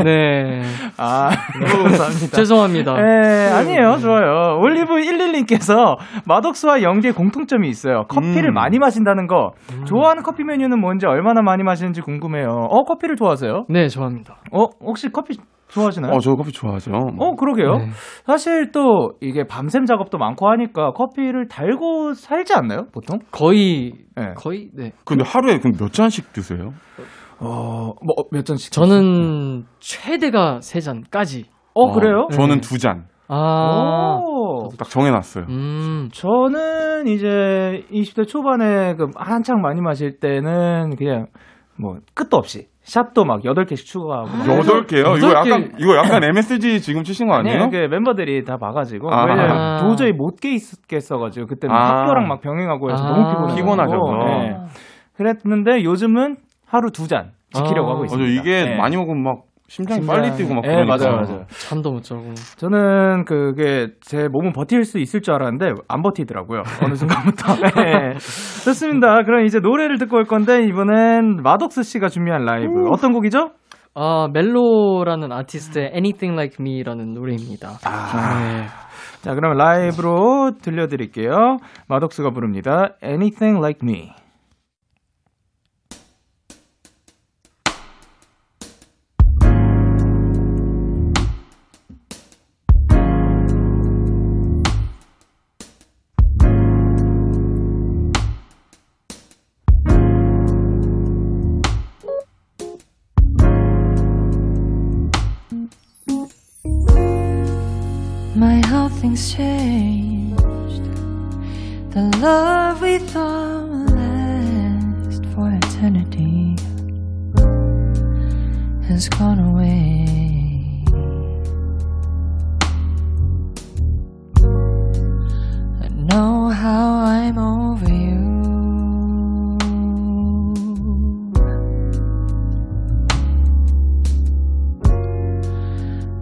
Speaker 4: 네. [LAUGHS]
Speaker 1: 아, 감사합니다.
Speaker 4: 죄송합니다.
Speaker 1: 네, 아니에요. 좋아요. 올리브11님께서 마덕스와 연기의 공통점이 있어요. 커피를
Speaker 6: 음.
Speaker 1: 많이 마신다는 거. 좋아하는 커피 메뉴는 뭔지 얼마나 많이 마시는지 궁금해요. 어, 커피를 좋아하세요?
Speaker 4: 네, 좋아합니다.
Speaker 1: 어, 혹시 커피 좋아하시나요?
Speaker 6: 어, 저 커피 좋아하죠.
Speaker 1: 어, 그러게요.
Speaker 4: 네.
Speaker 1: 사실 또 이게 밤샘 작업도 많고 하니까 커피를 달고 살지 않나요? 보통?
Speaker 4: 거의,
Speaker 1: 네.
Speaker 4: 거의, 네.
Speaker 6: 근데 하루에 그럼 몇 잔씩 드세요?
Speaker 1: 어, 뭐 몇 잔씩?
Speaker 4: 저는 최대가 세 잔까지.
Speaker 1: 어, 그래요?
Speaker 6: 저는 두 잔.
Speaker 4: 아.
Speaker 1: 오.
Speaker 6: 딱 정해놨어요.
Speaker 4: 음.
Speaker 1: 저는 이제 20대 초반에 그 한창 많이 마실 때는 그냥 뭐 끝도 없이 샷도 막 8개씩 추가하고 막
Speaker 6: 여덟 개요? 이거
Speaker 4: 여덟 개.
Speaker 6: 약간, 이거 약간 MSG 지금 치신 거 아니에요?
Speaker 1: 그 멤버들이 다 봐가지고
Speaker 6: 아.
Speaker 1: 왜냐면 도저히 못 깨있겠어가지고 그때는
Speaker 6: 아.
Speaker 1: 학교랑 막 병행하고 해서
Speaker 4: 아.
Speaker 1: 너무 피곤해
Speaker 6: 피곤하셔서.
Speaker 1: 그랬는데 요즘은 하루 두 잔 지키려고
Speaker 4: 아,
Speaker 1: 하고
Speaker 6: 맞아,
Speaker 1: 있습니다.
Speaker 6: 이게
Speaker 1: 네.
Speaker 6: 많이 먹으면 막 심장이 빨리 뛰고 막
Speaker 1: 네,
Speaker 6: 그러니까.
Speaker 1: 맞아요, 맞아요.
Speaker 4: 잠도 못 자고.
Speaker 1: 저는 그게 제 몸은 버틸 수 있을 줄 알았는데 안 버티더라고요. 어느 순간부터. [LAUGHS] 네. 좋습니다. 그럼 이제 노래를 듣고 올 건데 이번엔 마독스 씨가 준비한 라이브 어떤 곡이죠?
Speaker 4: 아, 멜로라는 아티스트의 Anything Like Me라는 노래입니다. 네.
Speaker 1: 자, 그럼 라이브로 들려드릴게요. 마독스가 부릅니다. Anything Like Me.
Speaker 7: Things changed. The love we thought would last for eternity has gone away. I know how I'm over you.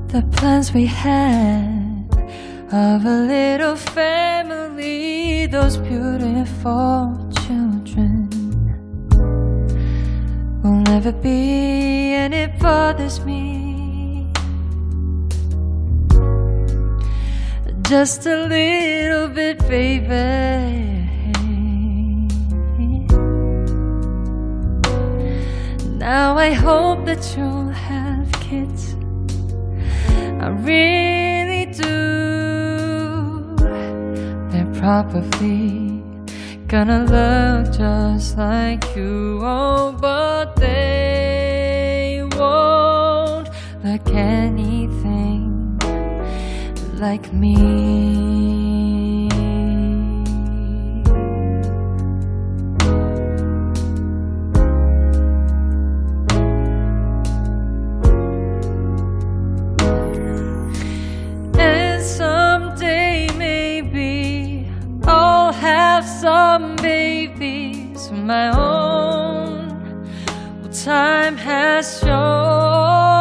Speaker 7: The plans we had of a little family, those beautiful children will never be, and it bothers me. Just a little bit, baby. Now I hope that you'll have kids. I really do. Probably gonna look just like you, oh, but they won't look anything like me. Babies of my own. Well, time has shown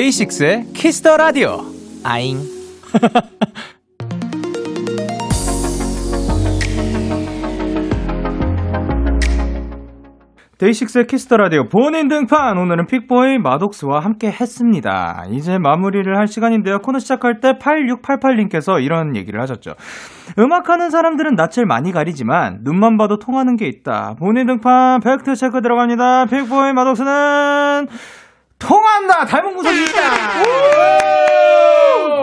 Speaker 1: DAY6의 Kiss the Radio. 아잉. DAY6의 Kiss the Radio 본인 등판 오늘은 Peakboy Maddox와 함께 했습니다. 이제 마무리를 할 시간인데요. 코너 시작할 때 8688님께서 이런 얘기를 하셨죠. 음악하는 사람들은 낯을 많이 가리지만 눈만 봐도 통하는 게 있다. 본인 등판 팩트 체크 들어갑니다. Peakboy Maddox는 통한다! 닮은 구석이 있다!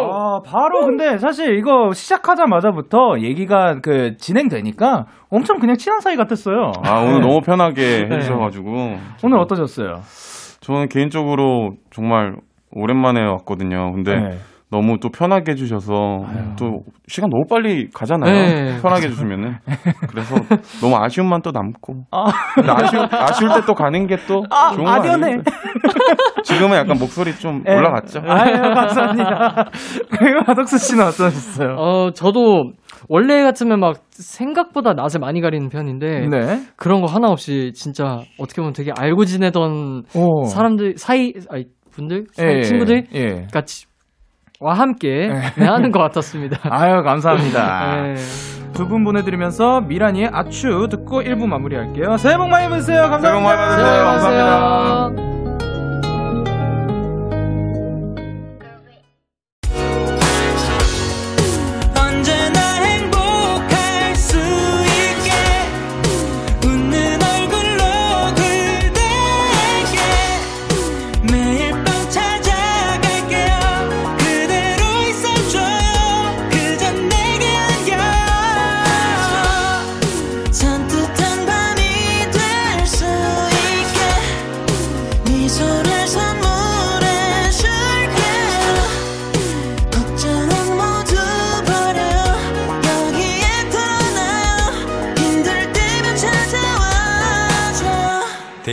Speaker 1: 아, 바로 근데 사실 이거 시작하자마자부터 얘기가 그 진행되니까 엄청 그냥 친한 사이 같았어요.
Speaker 6: 아, 오늘
Speaker 1: 네.
Speaker 6: 너무 편하게 해주셔가지고.
Speaker 1: 오늘 어떠셨어요?
Speaker 6: 저는 개인적으로 정말 오랜만에 왔거든요. 근데
Speaker 1: 네.
Speaker 6: 너무 또 편하게 해주셔서 또 시간 너무 빨리 가잖아요.
Speaker 4: 네.
Speaker 6: 편하게 해주시면은. 그래서 너무 아쉬움만 또 남고.
Speaker 1: 아.
Speaker 6: 근데 아쉬울, 아쉬울 때 또 가는 게또
Speaker 1: 아,
Speaker 6: 좋은 거
Speaker 1: 아련해.
Speaker 6: 아니에요? 지금은 약간 목소리 좀
Speaker 1: 네.
Speaker 6: 올라갔죠?
Speaker 1: 아유, 감사합니다. 그리고 하덕수 씨는 어떠셨어요?
Speaker 4: 어, 저도 원래 같으면 막 생각보다 낯을 많이 가리는 편인데
Speaker 1: 네.
Speaker 4: 그런 거 하나 없이 진짜 어떻게 보면 되게 알고 지내던
Speaker 1: 오.
Speaker 4: 사람들 사이 아니 분들 사이
Speaker 1: 예,
Speaker 4: 친구들
Speaker 1: 예.
Speaker 4: 같이 함께 네, 하는 것 같았습니다. [LAUGHS]
Speaker 1: 아유, 감사합니다. [LAUGHS]
Speaker 4: 네.
Speaker 1: 두분 보내드리면서 미란이의 아추 듣고 1부 마무리할게요. 새해 복 많이 받으세요. 감사합니다.
Speaker 6: 새해 복 많이 받으세요.
Speaker 4: 네,
Speaker 6: 감사합니다.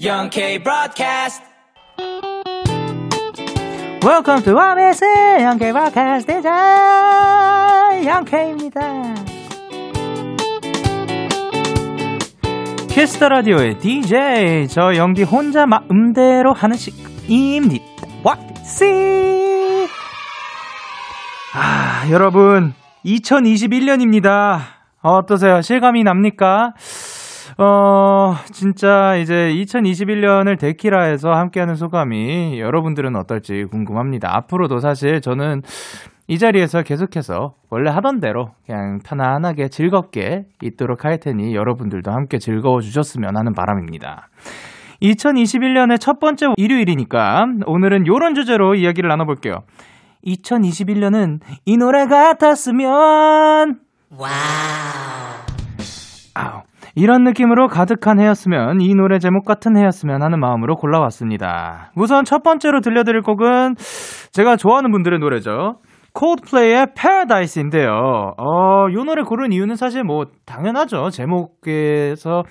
Speaker 2: YBC Young K Broadcast
Speaker 1: Welcome to YBS 영케 브로드캐스트 대장 Young K입니다. Kiss the Radio의 DJ 저 영디 혼자 마음대로 하는 시입니다. YBC 아 여러분 2021년입니다. 어떠세요? 실감이 납니까? 어, 진짜 이제 2021년을 데키라에서 함께하는 소감이 여러분들은 어떨지 궁금합니다. 앞으로도 사실 저는 이 자리에서 계속해서 원래 하던 대로 그냥 편안하게 즐겁게 있도록 할 테니 여러분들도 함께 즐거워 주셨으면 하는 바람입니다. 2021년의 첫 번째 일요일이니까 오늘은 이런 주제로 이야기를 나눠볼게요. 2021년은 이 노래 같았으면 아우. 이런 느낌으로 가득한 해였으면 이 노래 제목 같은 해였으면 하는 마음으로 골라왔습니다. 우선 첫 번째로 들려드릴 곡은 제가 좋아하는 분들의 노래죠. Coldplay의 Paradise인데요. 어, 이 노래 고른 이유는 사실 뭐 당연하죠. 제목에서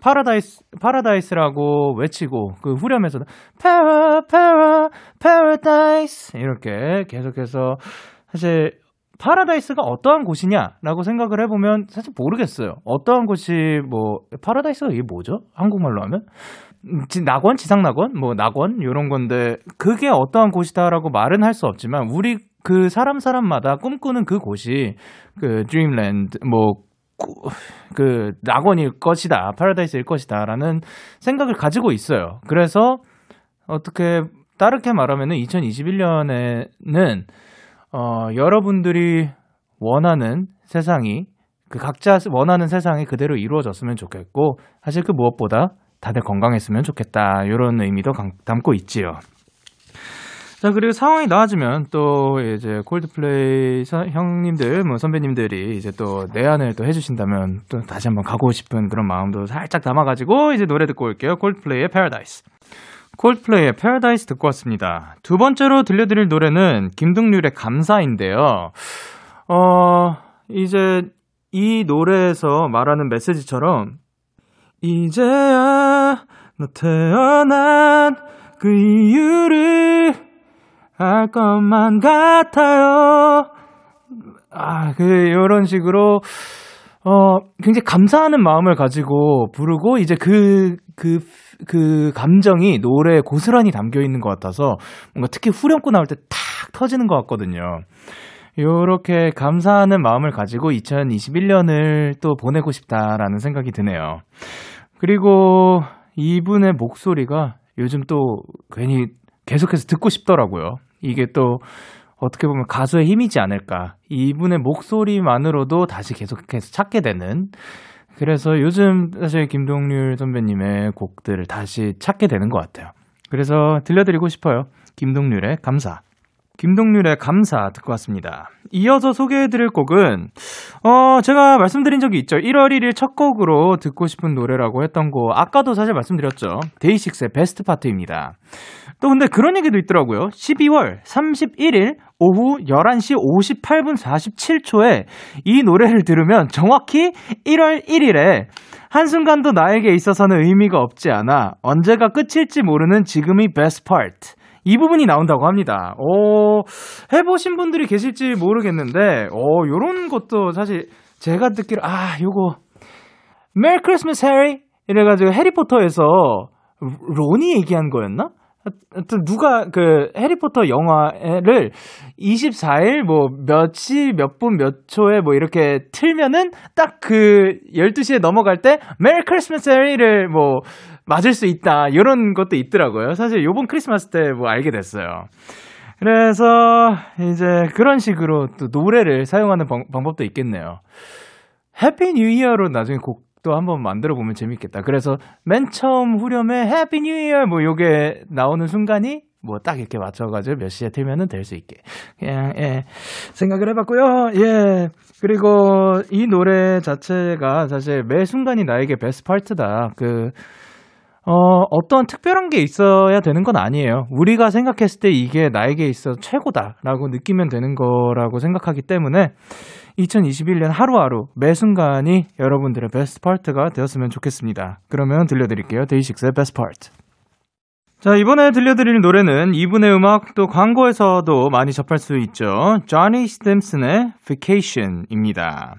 Speaker 1: 파라다이스 파라다이스라고 외치고 그 후렴에서도 Para para paradise 이렇게 계속해서 사실 파라다이스가 어떠한 곳이냐라고 생각을 해보면 사실 모르겠어요. 어떠한 곳이 뭐 파라다이스가 이게 뭐죠? 한국말로 하면 음, 지- 낙원, 지상 낙원, 뭐 낙원 이런 건데 그게 어떠한 곳이다라고 말은 할 수 없지만 우리 그 사람 사람마다 꿈꾸는 그 곳이 그 dreamland 뭐그 낙원일 것이다, 파라다이스일 것이다라는 생각을 가지고 있어요. 그래서 어떻게 다르게 말하면은 2021년에는 어, 여러분들이 원하는 세상이 그 각자 원하는 세상이 그대로 이루어졌으면 좋겠고 사실 그 무엇보다 다들 건강했으면 좋겠다 이런 의미도 감- 담고 있지요. 자 그리고 상황이 나아지면 또 이제 콜드플레이 서- 형님들 뭐 선배님들이 이제 또 내한을 또 해주신다면 또 다시 한번 가고 싶은 그런 마음도 살짝 담아가지고 이제 노래 듣고 올게요. 콜드플레이의 Paradise. 콜드플레이의 Paradise 듣고 왔습니다. 두 번째로 들려드릴 노래는 김동률의 감사인데요. 어, 이제 이 노래에서 말하는 메시지처럼 이제야 너 태어난 그 이유를 알 것만 같아요. 아, 그, 요런 식으로, 어, 굉장히 감사하는 마음을 가지고 부르고, 이제 그, 그, 그 감정이 노래에 고스란히 담겨 있는 것 같아서, 뭔가 특히 후렴구 나올 때 탁 터지는 것 같거든요. 요렇게 감사하는 마음을 가지고 2021년을 또 보내고 싶다라는 생각이 드네요. 그리고 이분의 목소리가 요즘 또 괜히 계속해서 듣고 싶더라고요. 이게 또 어떻게 보면 가수의 힘이지 않을까. 이분의 목소리만으로도 다시 계속해서 찾게 되는. 그래서 요즘 사실 김동률 선배님의 곡들을 다시 찾게 되는 것 같아요. 그래서 들려드리고 싶어요. 김동률의 감사. 김동률의 감사 듣고 왔습니다. 이어서 소개해드릴 곡은, 어, 제가 말씀드린 적이 있죠. 1월 1일 첫 곡으로 듣고 싶은 노래라고 했던 곡, 아까도 사실 말씀드렸죠. 데이식스의 베스트 파트입니다. 또 근데 그런 얘기도 있더라고요. 12월 31일 오후 11시 58분 47초에 이 노래를 들으면 정확히 1월 1일에 한순간도 나에게 있어서는 의미가 없지 않아 언제가 끝일지 모르는 지금이 best part. 이 부분이 나온다고 합니다. 오, 해보신 분들이 계실지 모르겠는데, 오, 요런 것도 사실 제가 듣기로, 아, 요거, 메리 크리스마스 해리? 이래가지고 해리포터에서 론이 얘기한 거였나? 하여튼 누가 그 해리포터 영화를 24일 뭐몇시몇분 몇 초에 뭐 이렇게 틀면은 딱 그 12시에 넘어갈 때 Merry Christmas 해리를 뭐 맞을 수 있다. 이런 것도 있더라고요. 사실 요번 크리스마스 때 뭐 알게 됐어요. 그래서 이제 그런 식으로 또 노래를 사용하는 방, 방법도 있겠네요. Happy New Year로 나중에 곡 도 한번 만들어 보면 재밌겠다. 그래서 맨 처음 후렴에 Happy New Year 뭐 요게 나오는 순간이 뭐 딱 이렇게 맞춰가지고 몇 시에 틀면은 될 수 있게 그냥 예 생각을 해봤고요. 예 그리고 이 노래 자체가 사실 매 순간이 나에게 베스트 파트다. 그 어, 어떤 특별한 게 있어야 되는 건 아니에요. 우리가 생각했을 때 이게 나에게 있어 최고다라고 느끼면 되는 거라고 생각하기 때문에 2021년 하루하루 매 순간이 여러분들의 베스트 파트가 되었으면 좋겠습니다. 그러면 들려드릴게요. 데이식스의 베스트 파트. 자, 이번에 들려드릴 노래는 이분의 음악 또 광고에서도 많이 접할 수 있죠. Johnny Stimson의 Vacation입니다.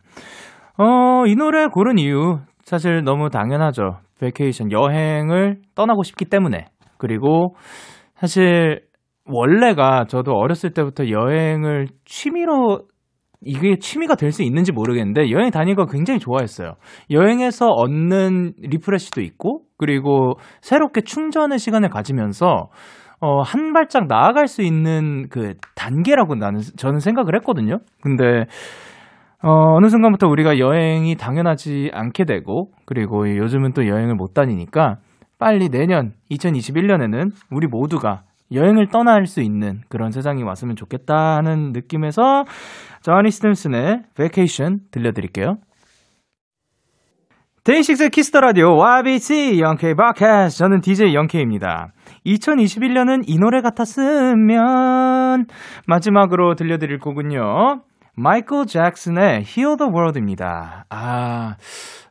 Speaker 1: 어, 이 노래 고른 이유 사실 너무 당연하죠. vacation 여행을 떠나고 싶기 때문에 그리고 사실 원래가 저도 어렸을 때부터 여행을 취미로 이게 취미가 될 수 있는지 모르겠는데 여행 다니는 거 굉장히 좋아했어요. 여행에서 얻는 refresh도 있고 그리고 새롭게 충전의 시간을 가지면서 어, 한 발짝 나아갈 수 있는 그 단계라고 나는 저는 생각을 했거든요. 근데 어, 어느 순간부터 우리가 여행이 당연하지 않게 되고, 그리고 요즘은 또 여행을 못 다니니까, 빨리 내년 2021년에는 우리 모두가 여행을 떠날 수 있는 그런 세상이 왔으면 좋겠다 하는 느낌에서, 저니 스템슨의 Vacation 들려드릴게요. DAY6의 Kiss the Radio YBC Young K Broadcast 저는 DJ Young K입니다. 2021년은 이 노래 같았으면 마지막으로 들려드릴 곡은요. 마이클 잭슨의 Heal the World입니다. 아,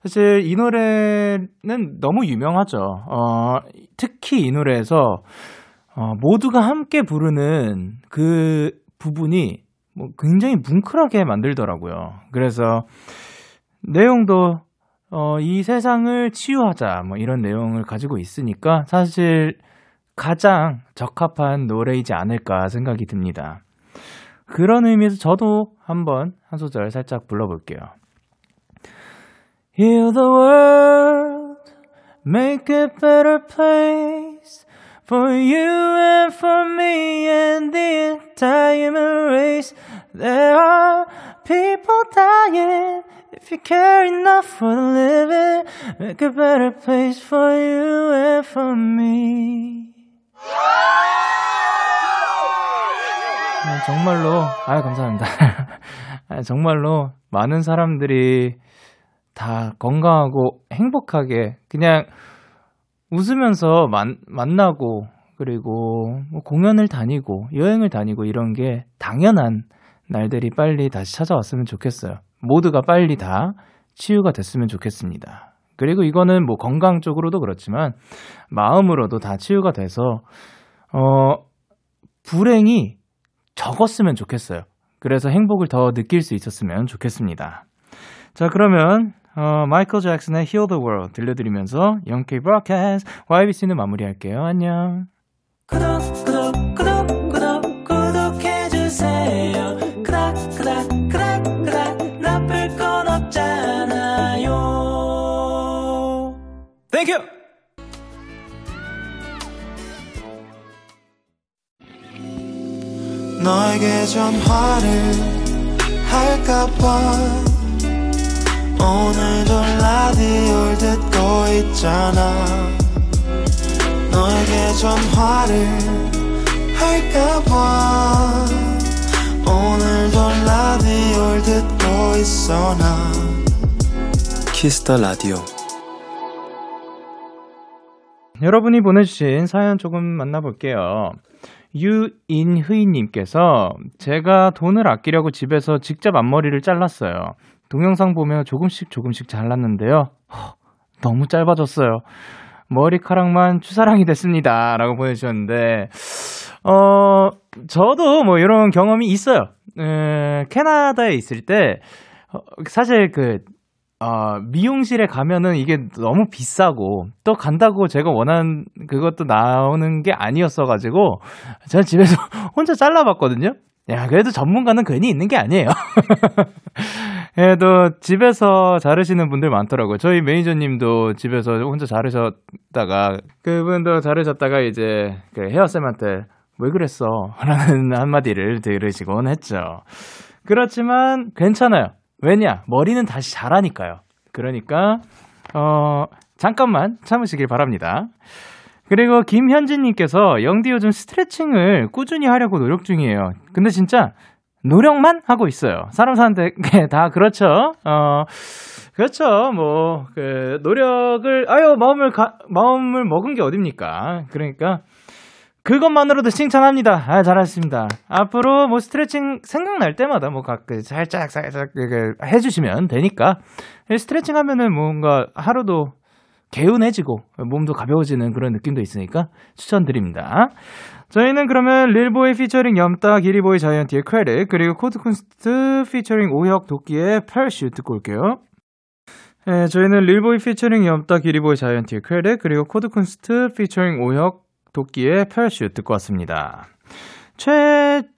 Speaker 1: 사실 이 노래는 너무 유명하죠. 어, 특히 이 노래에서 어, 모두가 함께 부르는 그 부분이 뭐 굉장히 뭉클하게 만들더라고요. 그래서 내용도 어, 이 세상을 치유하자 뭐 이런 내용을 가지고 있으니까 사실 가장 적합한 노래이지 않을까 생각이 듭니다. 그런 의미에서 저도 한번 한 소절 살짝 불러볼게요. Heal the world, make a better place for you and for me and the entire human race. There are people dying. If you care enough for the living, make a better place for you and for me. 네, 정말로, 아 감사합니다. 아, 정말로 많은 사람들이 다 건강하고 행복하게 그냥 웃으면서 만, 만나고 그리고 뭐 공연을 다니고 여행을 다니고 이런 게 당연한 날들이 빨리 다시 찾아왔으면 좋겠어요. 모두가 빨리 다 치유가 됐으면 좋겠습니다. 그리고 이거는 뭐 건강 쪽으로도 그렇지만 마음으로도 다 치유가 돼서 어 불행이 적었으면 좋겠어요. 그래서 행복을 더 느낄 수 있었으면 좋겠습니다. 자, 그러면 어, 마이클 잭슨의 Heal the World 들려드리면서 영케이 브로드캐스트 YBC는 마무리할게요. 안녕. 구독, 구독, 구독, 구독, 구독해주세요. 그닥, 그닥, 그닥, 그닥, 나쁠 건 없잖아요. Thank you!
Speaker 9: 너에게 전화를 할까봐 오늘도 라디오를 듣고 있잖아 너에게 전화를 할까봐
Speaker 10: 오늘도 라디오를 듣고 있어 나 Kiss the Radio
Speaker 1: 여러분이 보내주신 사연 조금 만나볼게요. 유인휘님께서 제가 돈을 아끼려고 집에서 직접 앞머리를 잘랐어요. 동영상 보면 조금씩 조금씩 잘랐는데요. 허, 너무 짧아졌어요. 머리카락만 추사랑이 됐습니다. 라고 보내주셨는데, 어, 저도 뭐 이런 경험이 있어요. 에, 캐나다에 있을 때, 어, 사실 그, 어, 미용실에 가면은 이게 너무 비싸고, 또 간다고 제가 원한 그것도 나오는 게 아니었어가지고, 제가 집에서 [LAUGHS] 혼자 잘라봤거든요? 야, 그래도 전문가는 괜히 있는 게 아니에요. [LAUGHS] 그래도 집에서 자르시는 분들 많더라고요. 저희 매니저님도 집에서 혼자 자르셨다가, 그분도 자르셨다가 이제 그 헤어쌤한테 왜 그랬어? [LAUGHS] 라는 한마디를 들으시곤 했죠. 그렇지만 괜찮아요. 왜냐? 머리는 다시 자라니까요. 그러니까, 어, 잠깐만 참으시길 바랍니다. 그리고 김현진님께서 영디 요즘 스트레칭을 꾸준히 하려고 노력 중이에요. 근데 진짜 노력만 하고 있어요. 사람 사는데 [LAUGHS] 다 그렇죠. 어 그렇죠. 뭐 그 노력을 아유 마음을 가, 마음을 먹은 게 어딥니까? 그러니까 그것만으로도 칭찬합니다. 아, 잘하셨습니다. 앞으로 뭐 스트레칭 생각날 때마다 뭐 가끔 살짝 살짝 해주시면 되니까 스트레칭 하면은 뭔가 하루도 개운해지고 몸도 가벼워지는 그런 느낌도 있으니까 추천드립니다. 저희는 그러면 릴보이 피처링 염따 기리보이 자이언티의 크레딧 그리고 코드쿤스트 피처링 오혁 도끼의 Parachute 듣고 올게요. 네, 저희는 릴보이 피처링 염따 기리보이 자이언티의 크레딧 그리고 코드쿤스트 피처링 오혁 도끼의 펄슈 듣고 왔습니다.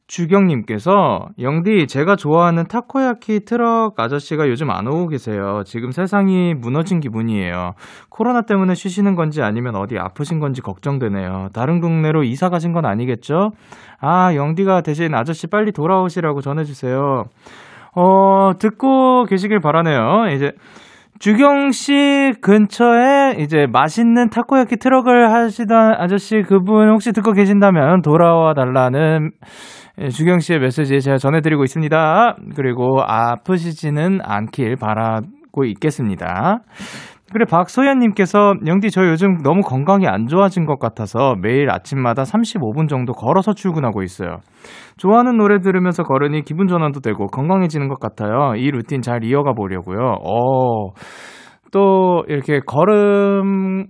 Speaker 1: 최주경님께서 영디 제가 좋아하는 타코야키 트럭 아저씨가 요즘 안 오고 계세요. 지금 세상이 무너진 기분이에요. 코로나 때문에 쉬시는 건지 아니면 어디 아프신 건지 걱정되네요. 다른 동네로 이사 가신 건 아니겠죠? 아 영디가 대신 아저씨 빨리 돌아오시라고 전해주세요. 어 듣고 계시길 바라네요. 이제 주경 씨 근처에 이제 맛있는 타코야키 트럭을 하시던 아저씨 그분 혹시 듣고 계신다면 돌아와 달라는 주경 씨의 메시지 제가 전해드리고 있습니다. 그리고 아프시지는 않길 바라고 있겠습니다. 그래 박소연님께서 영디 저 요즘 너무 건강이 안 좋아진 것 같아서 매일 아침마다 35분 정도 걸어서 출근하고 있어요. 좋아하는 노래 들으면서 걸으니 기분 전환도 되고 건강해지는 것 같아요. 이 루틴 잘 이어가 보려고요. 어, 또 이렇게 걸음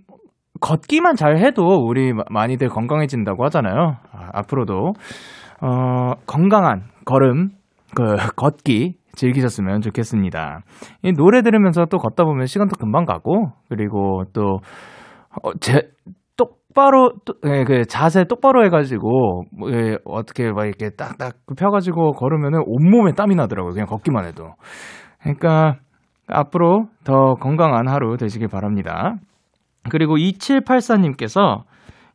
Speaker 1: 걷기만 잘 해도 우리 많이들 건강해진다고 하잖아요. 아, 앞으로도 어, 건강한 걸음 그 걷기 즐기셨으면 좋겠습니다. 이 노래 들으면서 또 걷다 보면 시간도 금방 가고, 그리고 또, 어, 제, 똑바로, 또, 예, 그 자세 똑바로 해가지고, 뭐, 예, 어떻게 막 이렇게 딱딱 펴가지고 걸으면은 온몸에 땀이 나더라고요. 그냥 걷기만 해도. 그러니까, 앞으로 더 건강한 하루 되시길 바랍니다. 그리고 2784님께서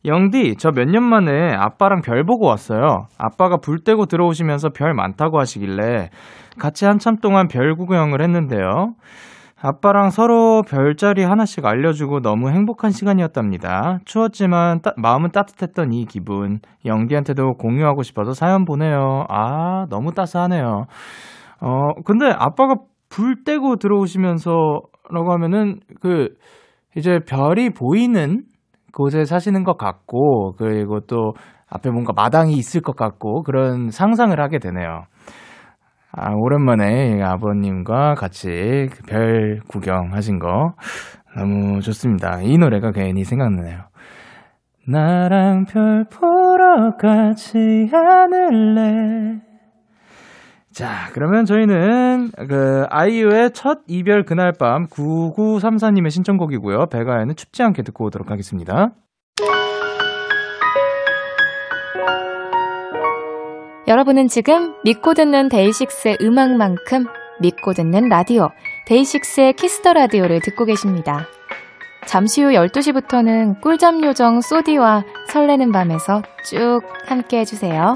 Speaker 1: 영디, 저 몇 년 만에 아빠랑 별 보고 왔어요. 아빠가 불 떼고 들어오시면서 별 많다고 하시길래 같이 한참 동안 별 구경을 했는데요. 아빠랑 서로 별자리 하나씩 알려주고 너무 행복한 시간이었답니다. 추웠지만 따, 마음은 따뜻했던 이 기분. 영디한테도 공유하고 싶어서 사연 보내요. 아, 너무 따스하네요. 어, 근데 아빠가 불 떼고 들어오시면서라고 하면은 그 이제 별이 보이는 곳에 사시는 것 같고, 그리고 또 앞에 뭔가 마당이 있을 것 같고, 그런 상상을 하게 되네요. 아, 오랜만에 아버님과 같이 그별 구경하신 거 너무 좋습니다. 이 노래가 괜히 생각나네요. 나랑 별 보러 가지 않을래. 자, 그러면 저희는 그 아이유의 첫 이별 그날 밤 9934님의 신청곡이고요. 배가연은 춥지 않게 듣고 오도록 하겠습니다.
Speaker 11: 여러분은 지금 믿고 듣는 DAY6의 음악만큼 믿고 듣는 라디오 DAY6의 Kiss the Radio를 듣고 계십니다. 잠시 후 12시부터는 꿀잠 요정 소디와 설레는 밤에서 쭉 함께 해주세요.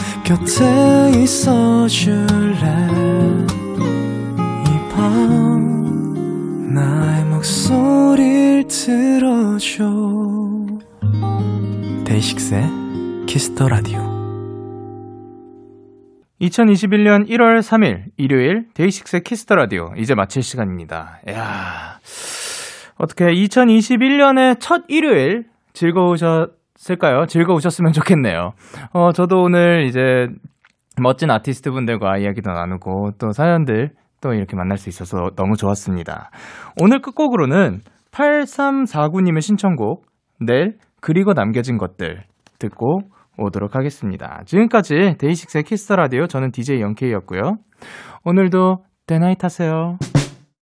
Speaker 9: 곁에 있어 줄래? 이 밤 나의 목소리를 들어줘. DAY6의 Kiss the Radio
Speaker 1: 2021년 1월 3일 일요일 DAY6의 Kiss the Radio 이제 마칠 시간입니다. 야. 어떻게 2021년의 첫 일요일 즐거우셨을까요? 즐거우셨으면 좋겠네요. 어 저도 오늘 이제 멋진 아티스트 분들과 이야기도 나누고 또 사연들 또 이렇게 만날 수 있어서 너무 좋았습니다. 오늘 끝곡으로는 8349님의 신청곡 넬 그리고 남겨진 것들 듣고 오도록 하겠습니다. 지금까지 DAY6의 Kiss the Radio 저는 DJ Young K였고요. 오늘도 Day night 하세요.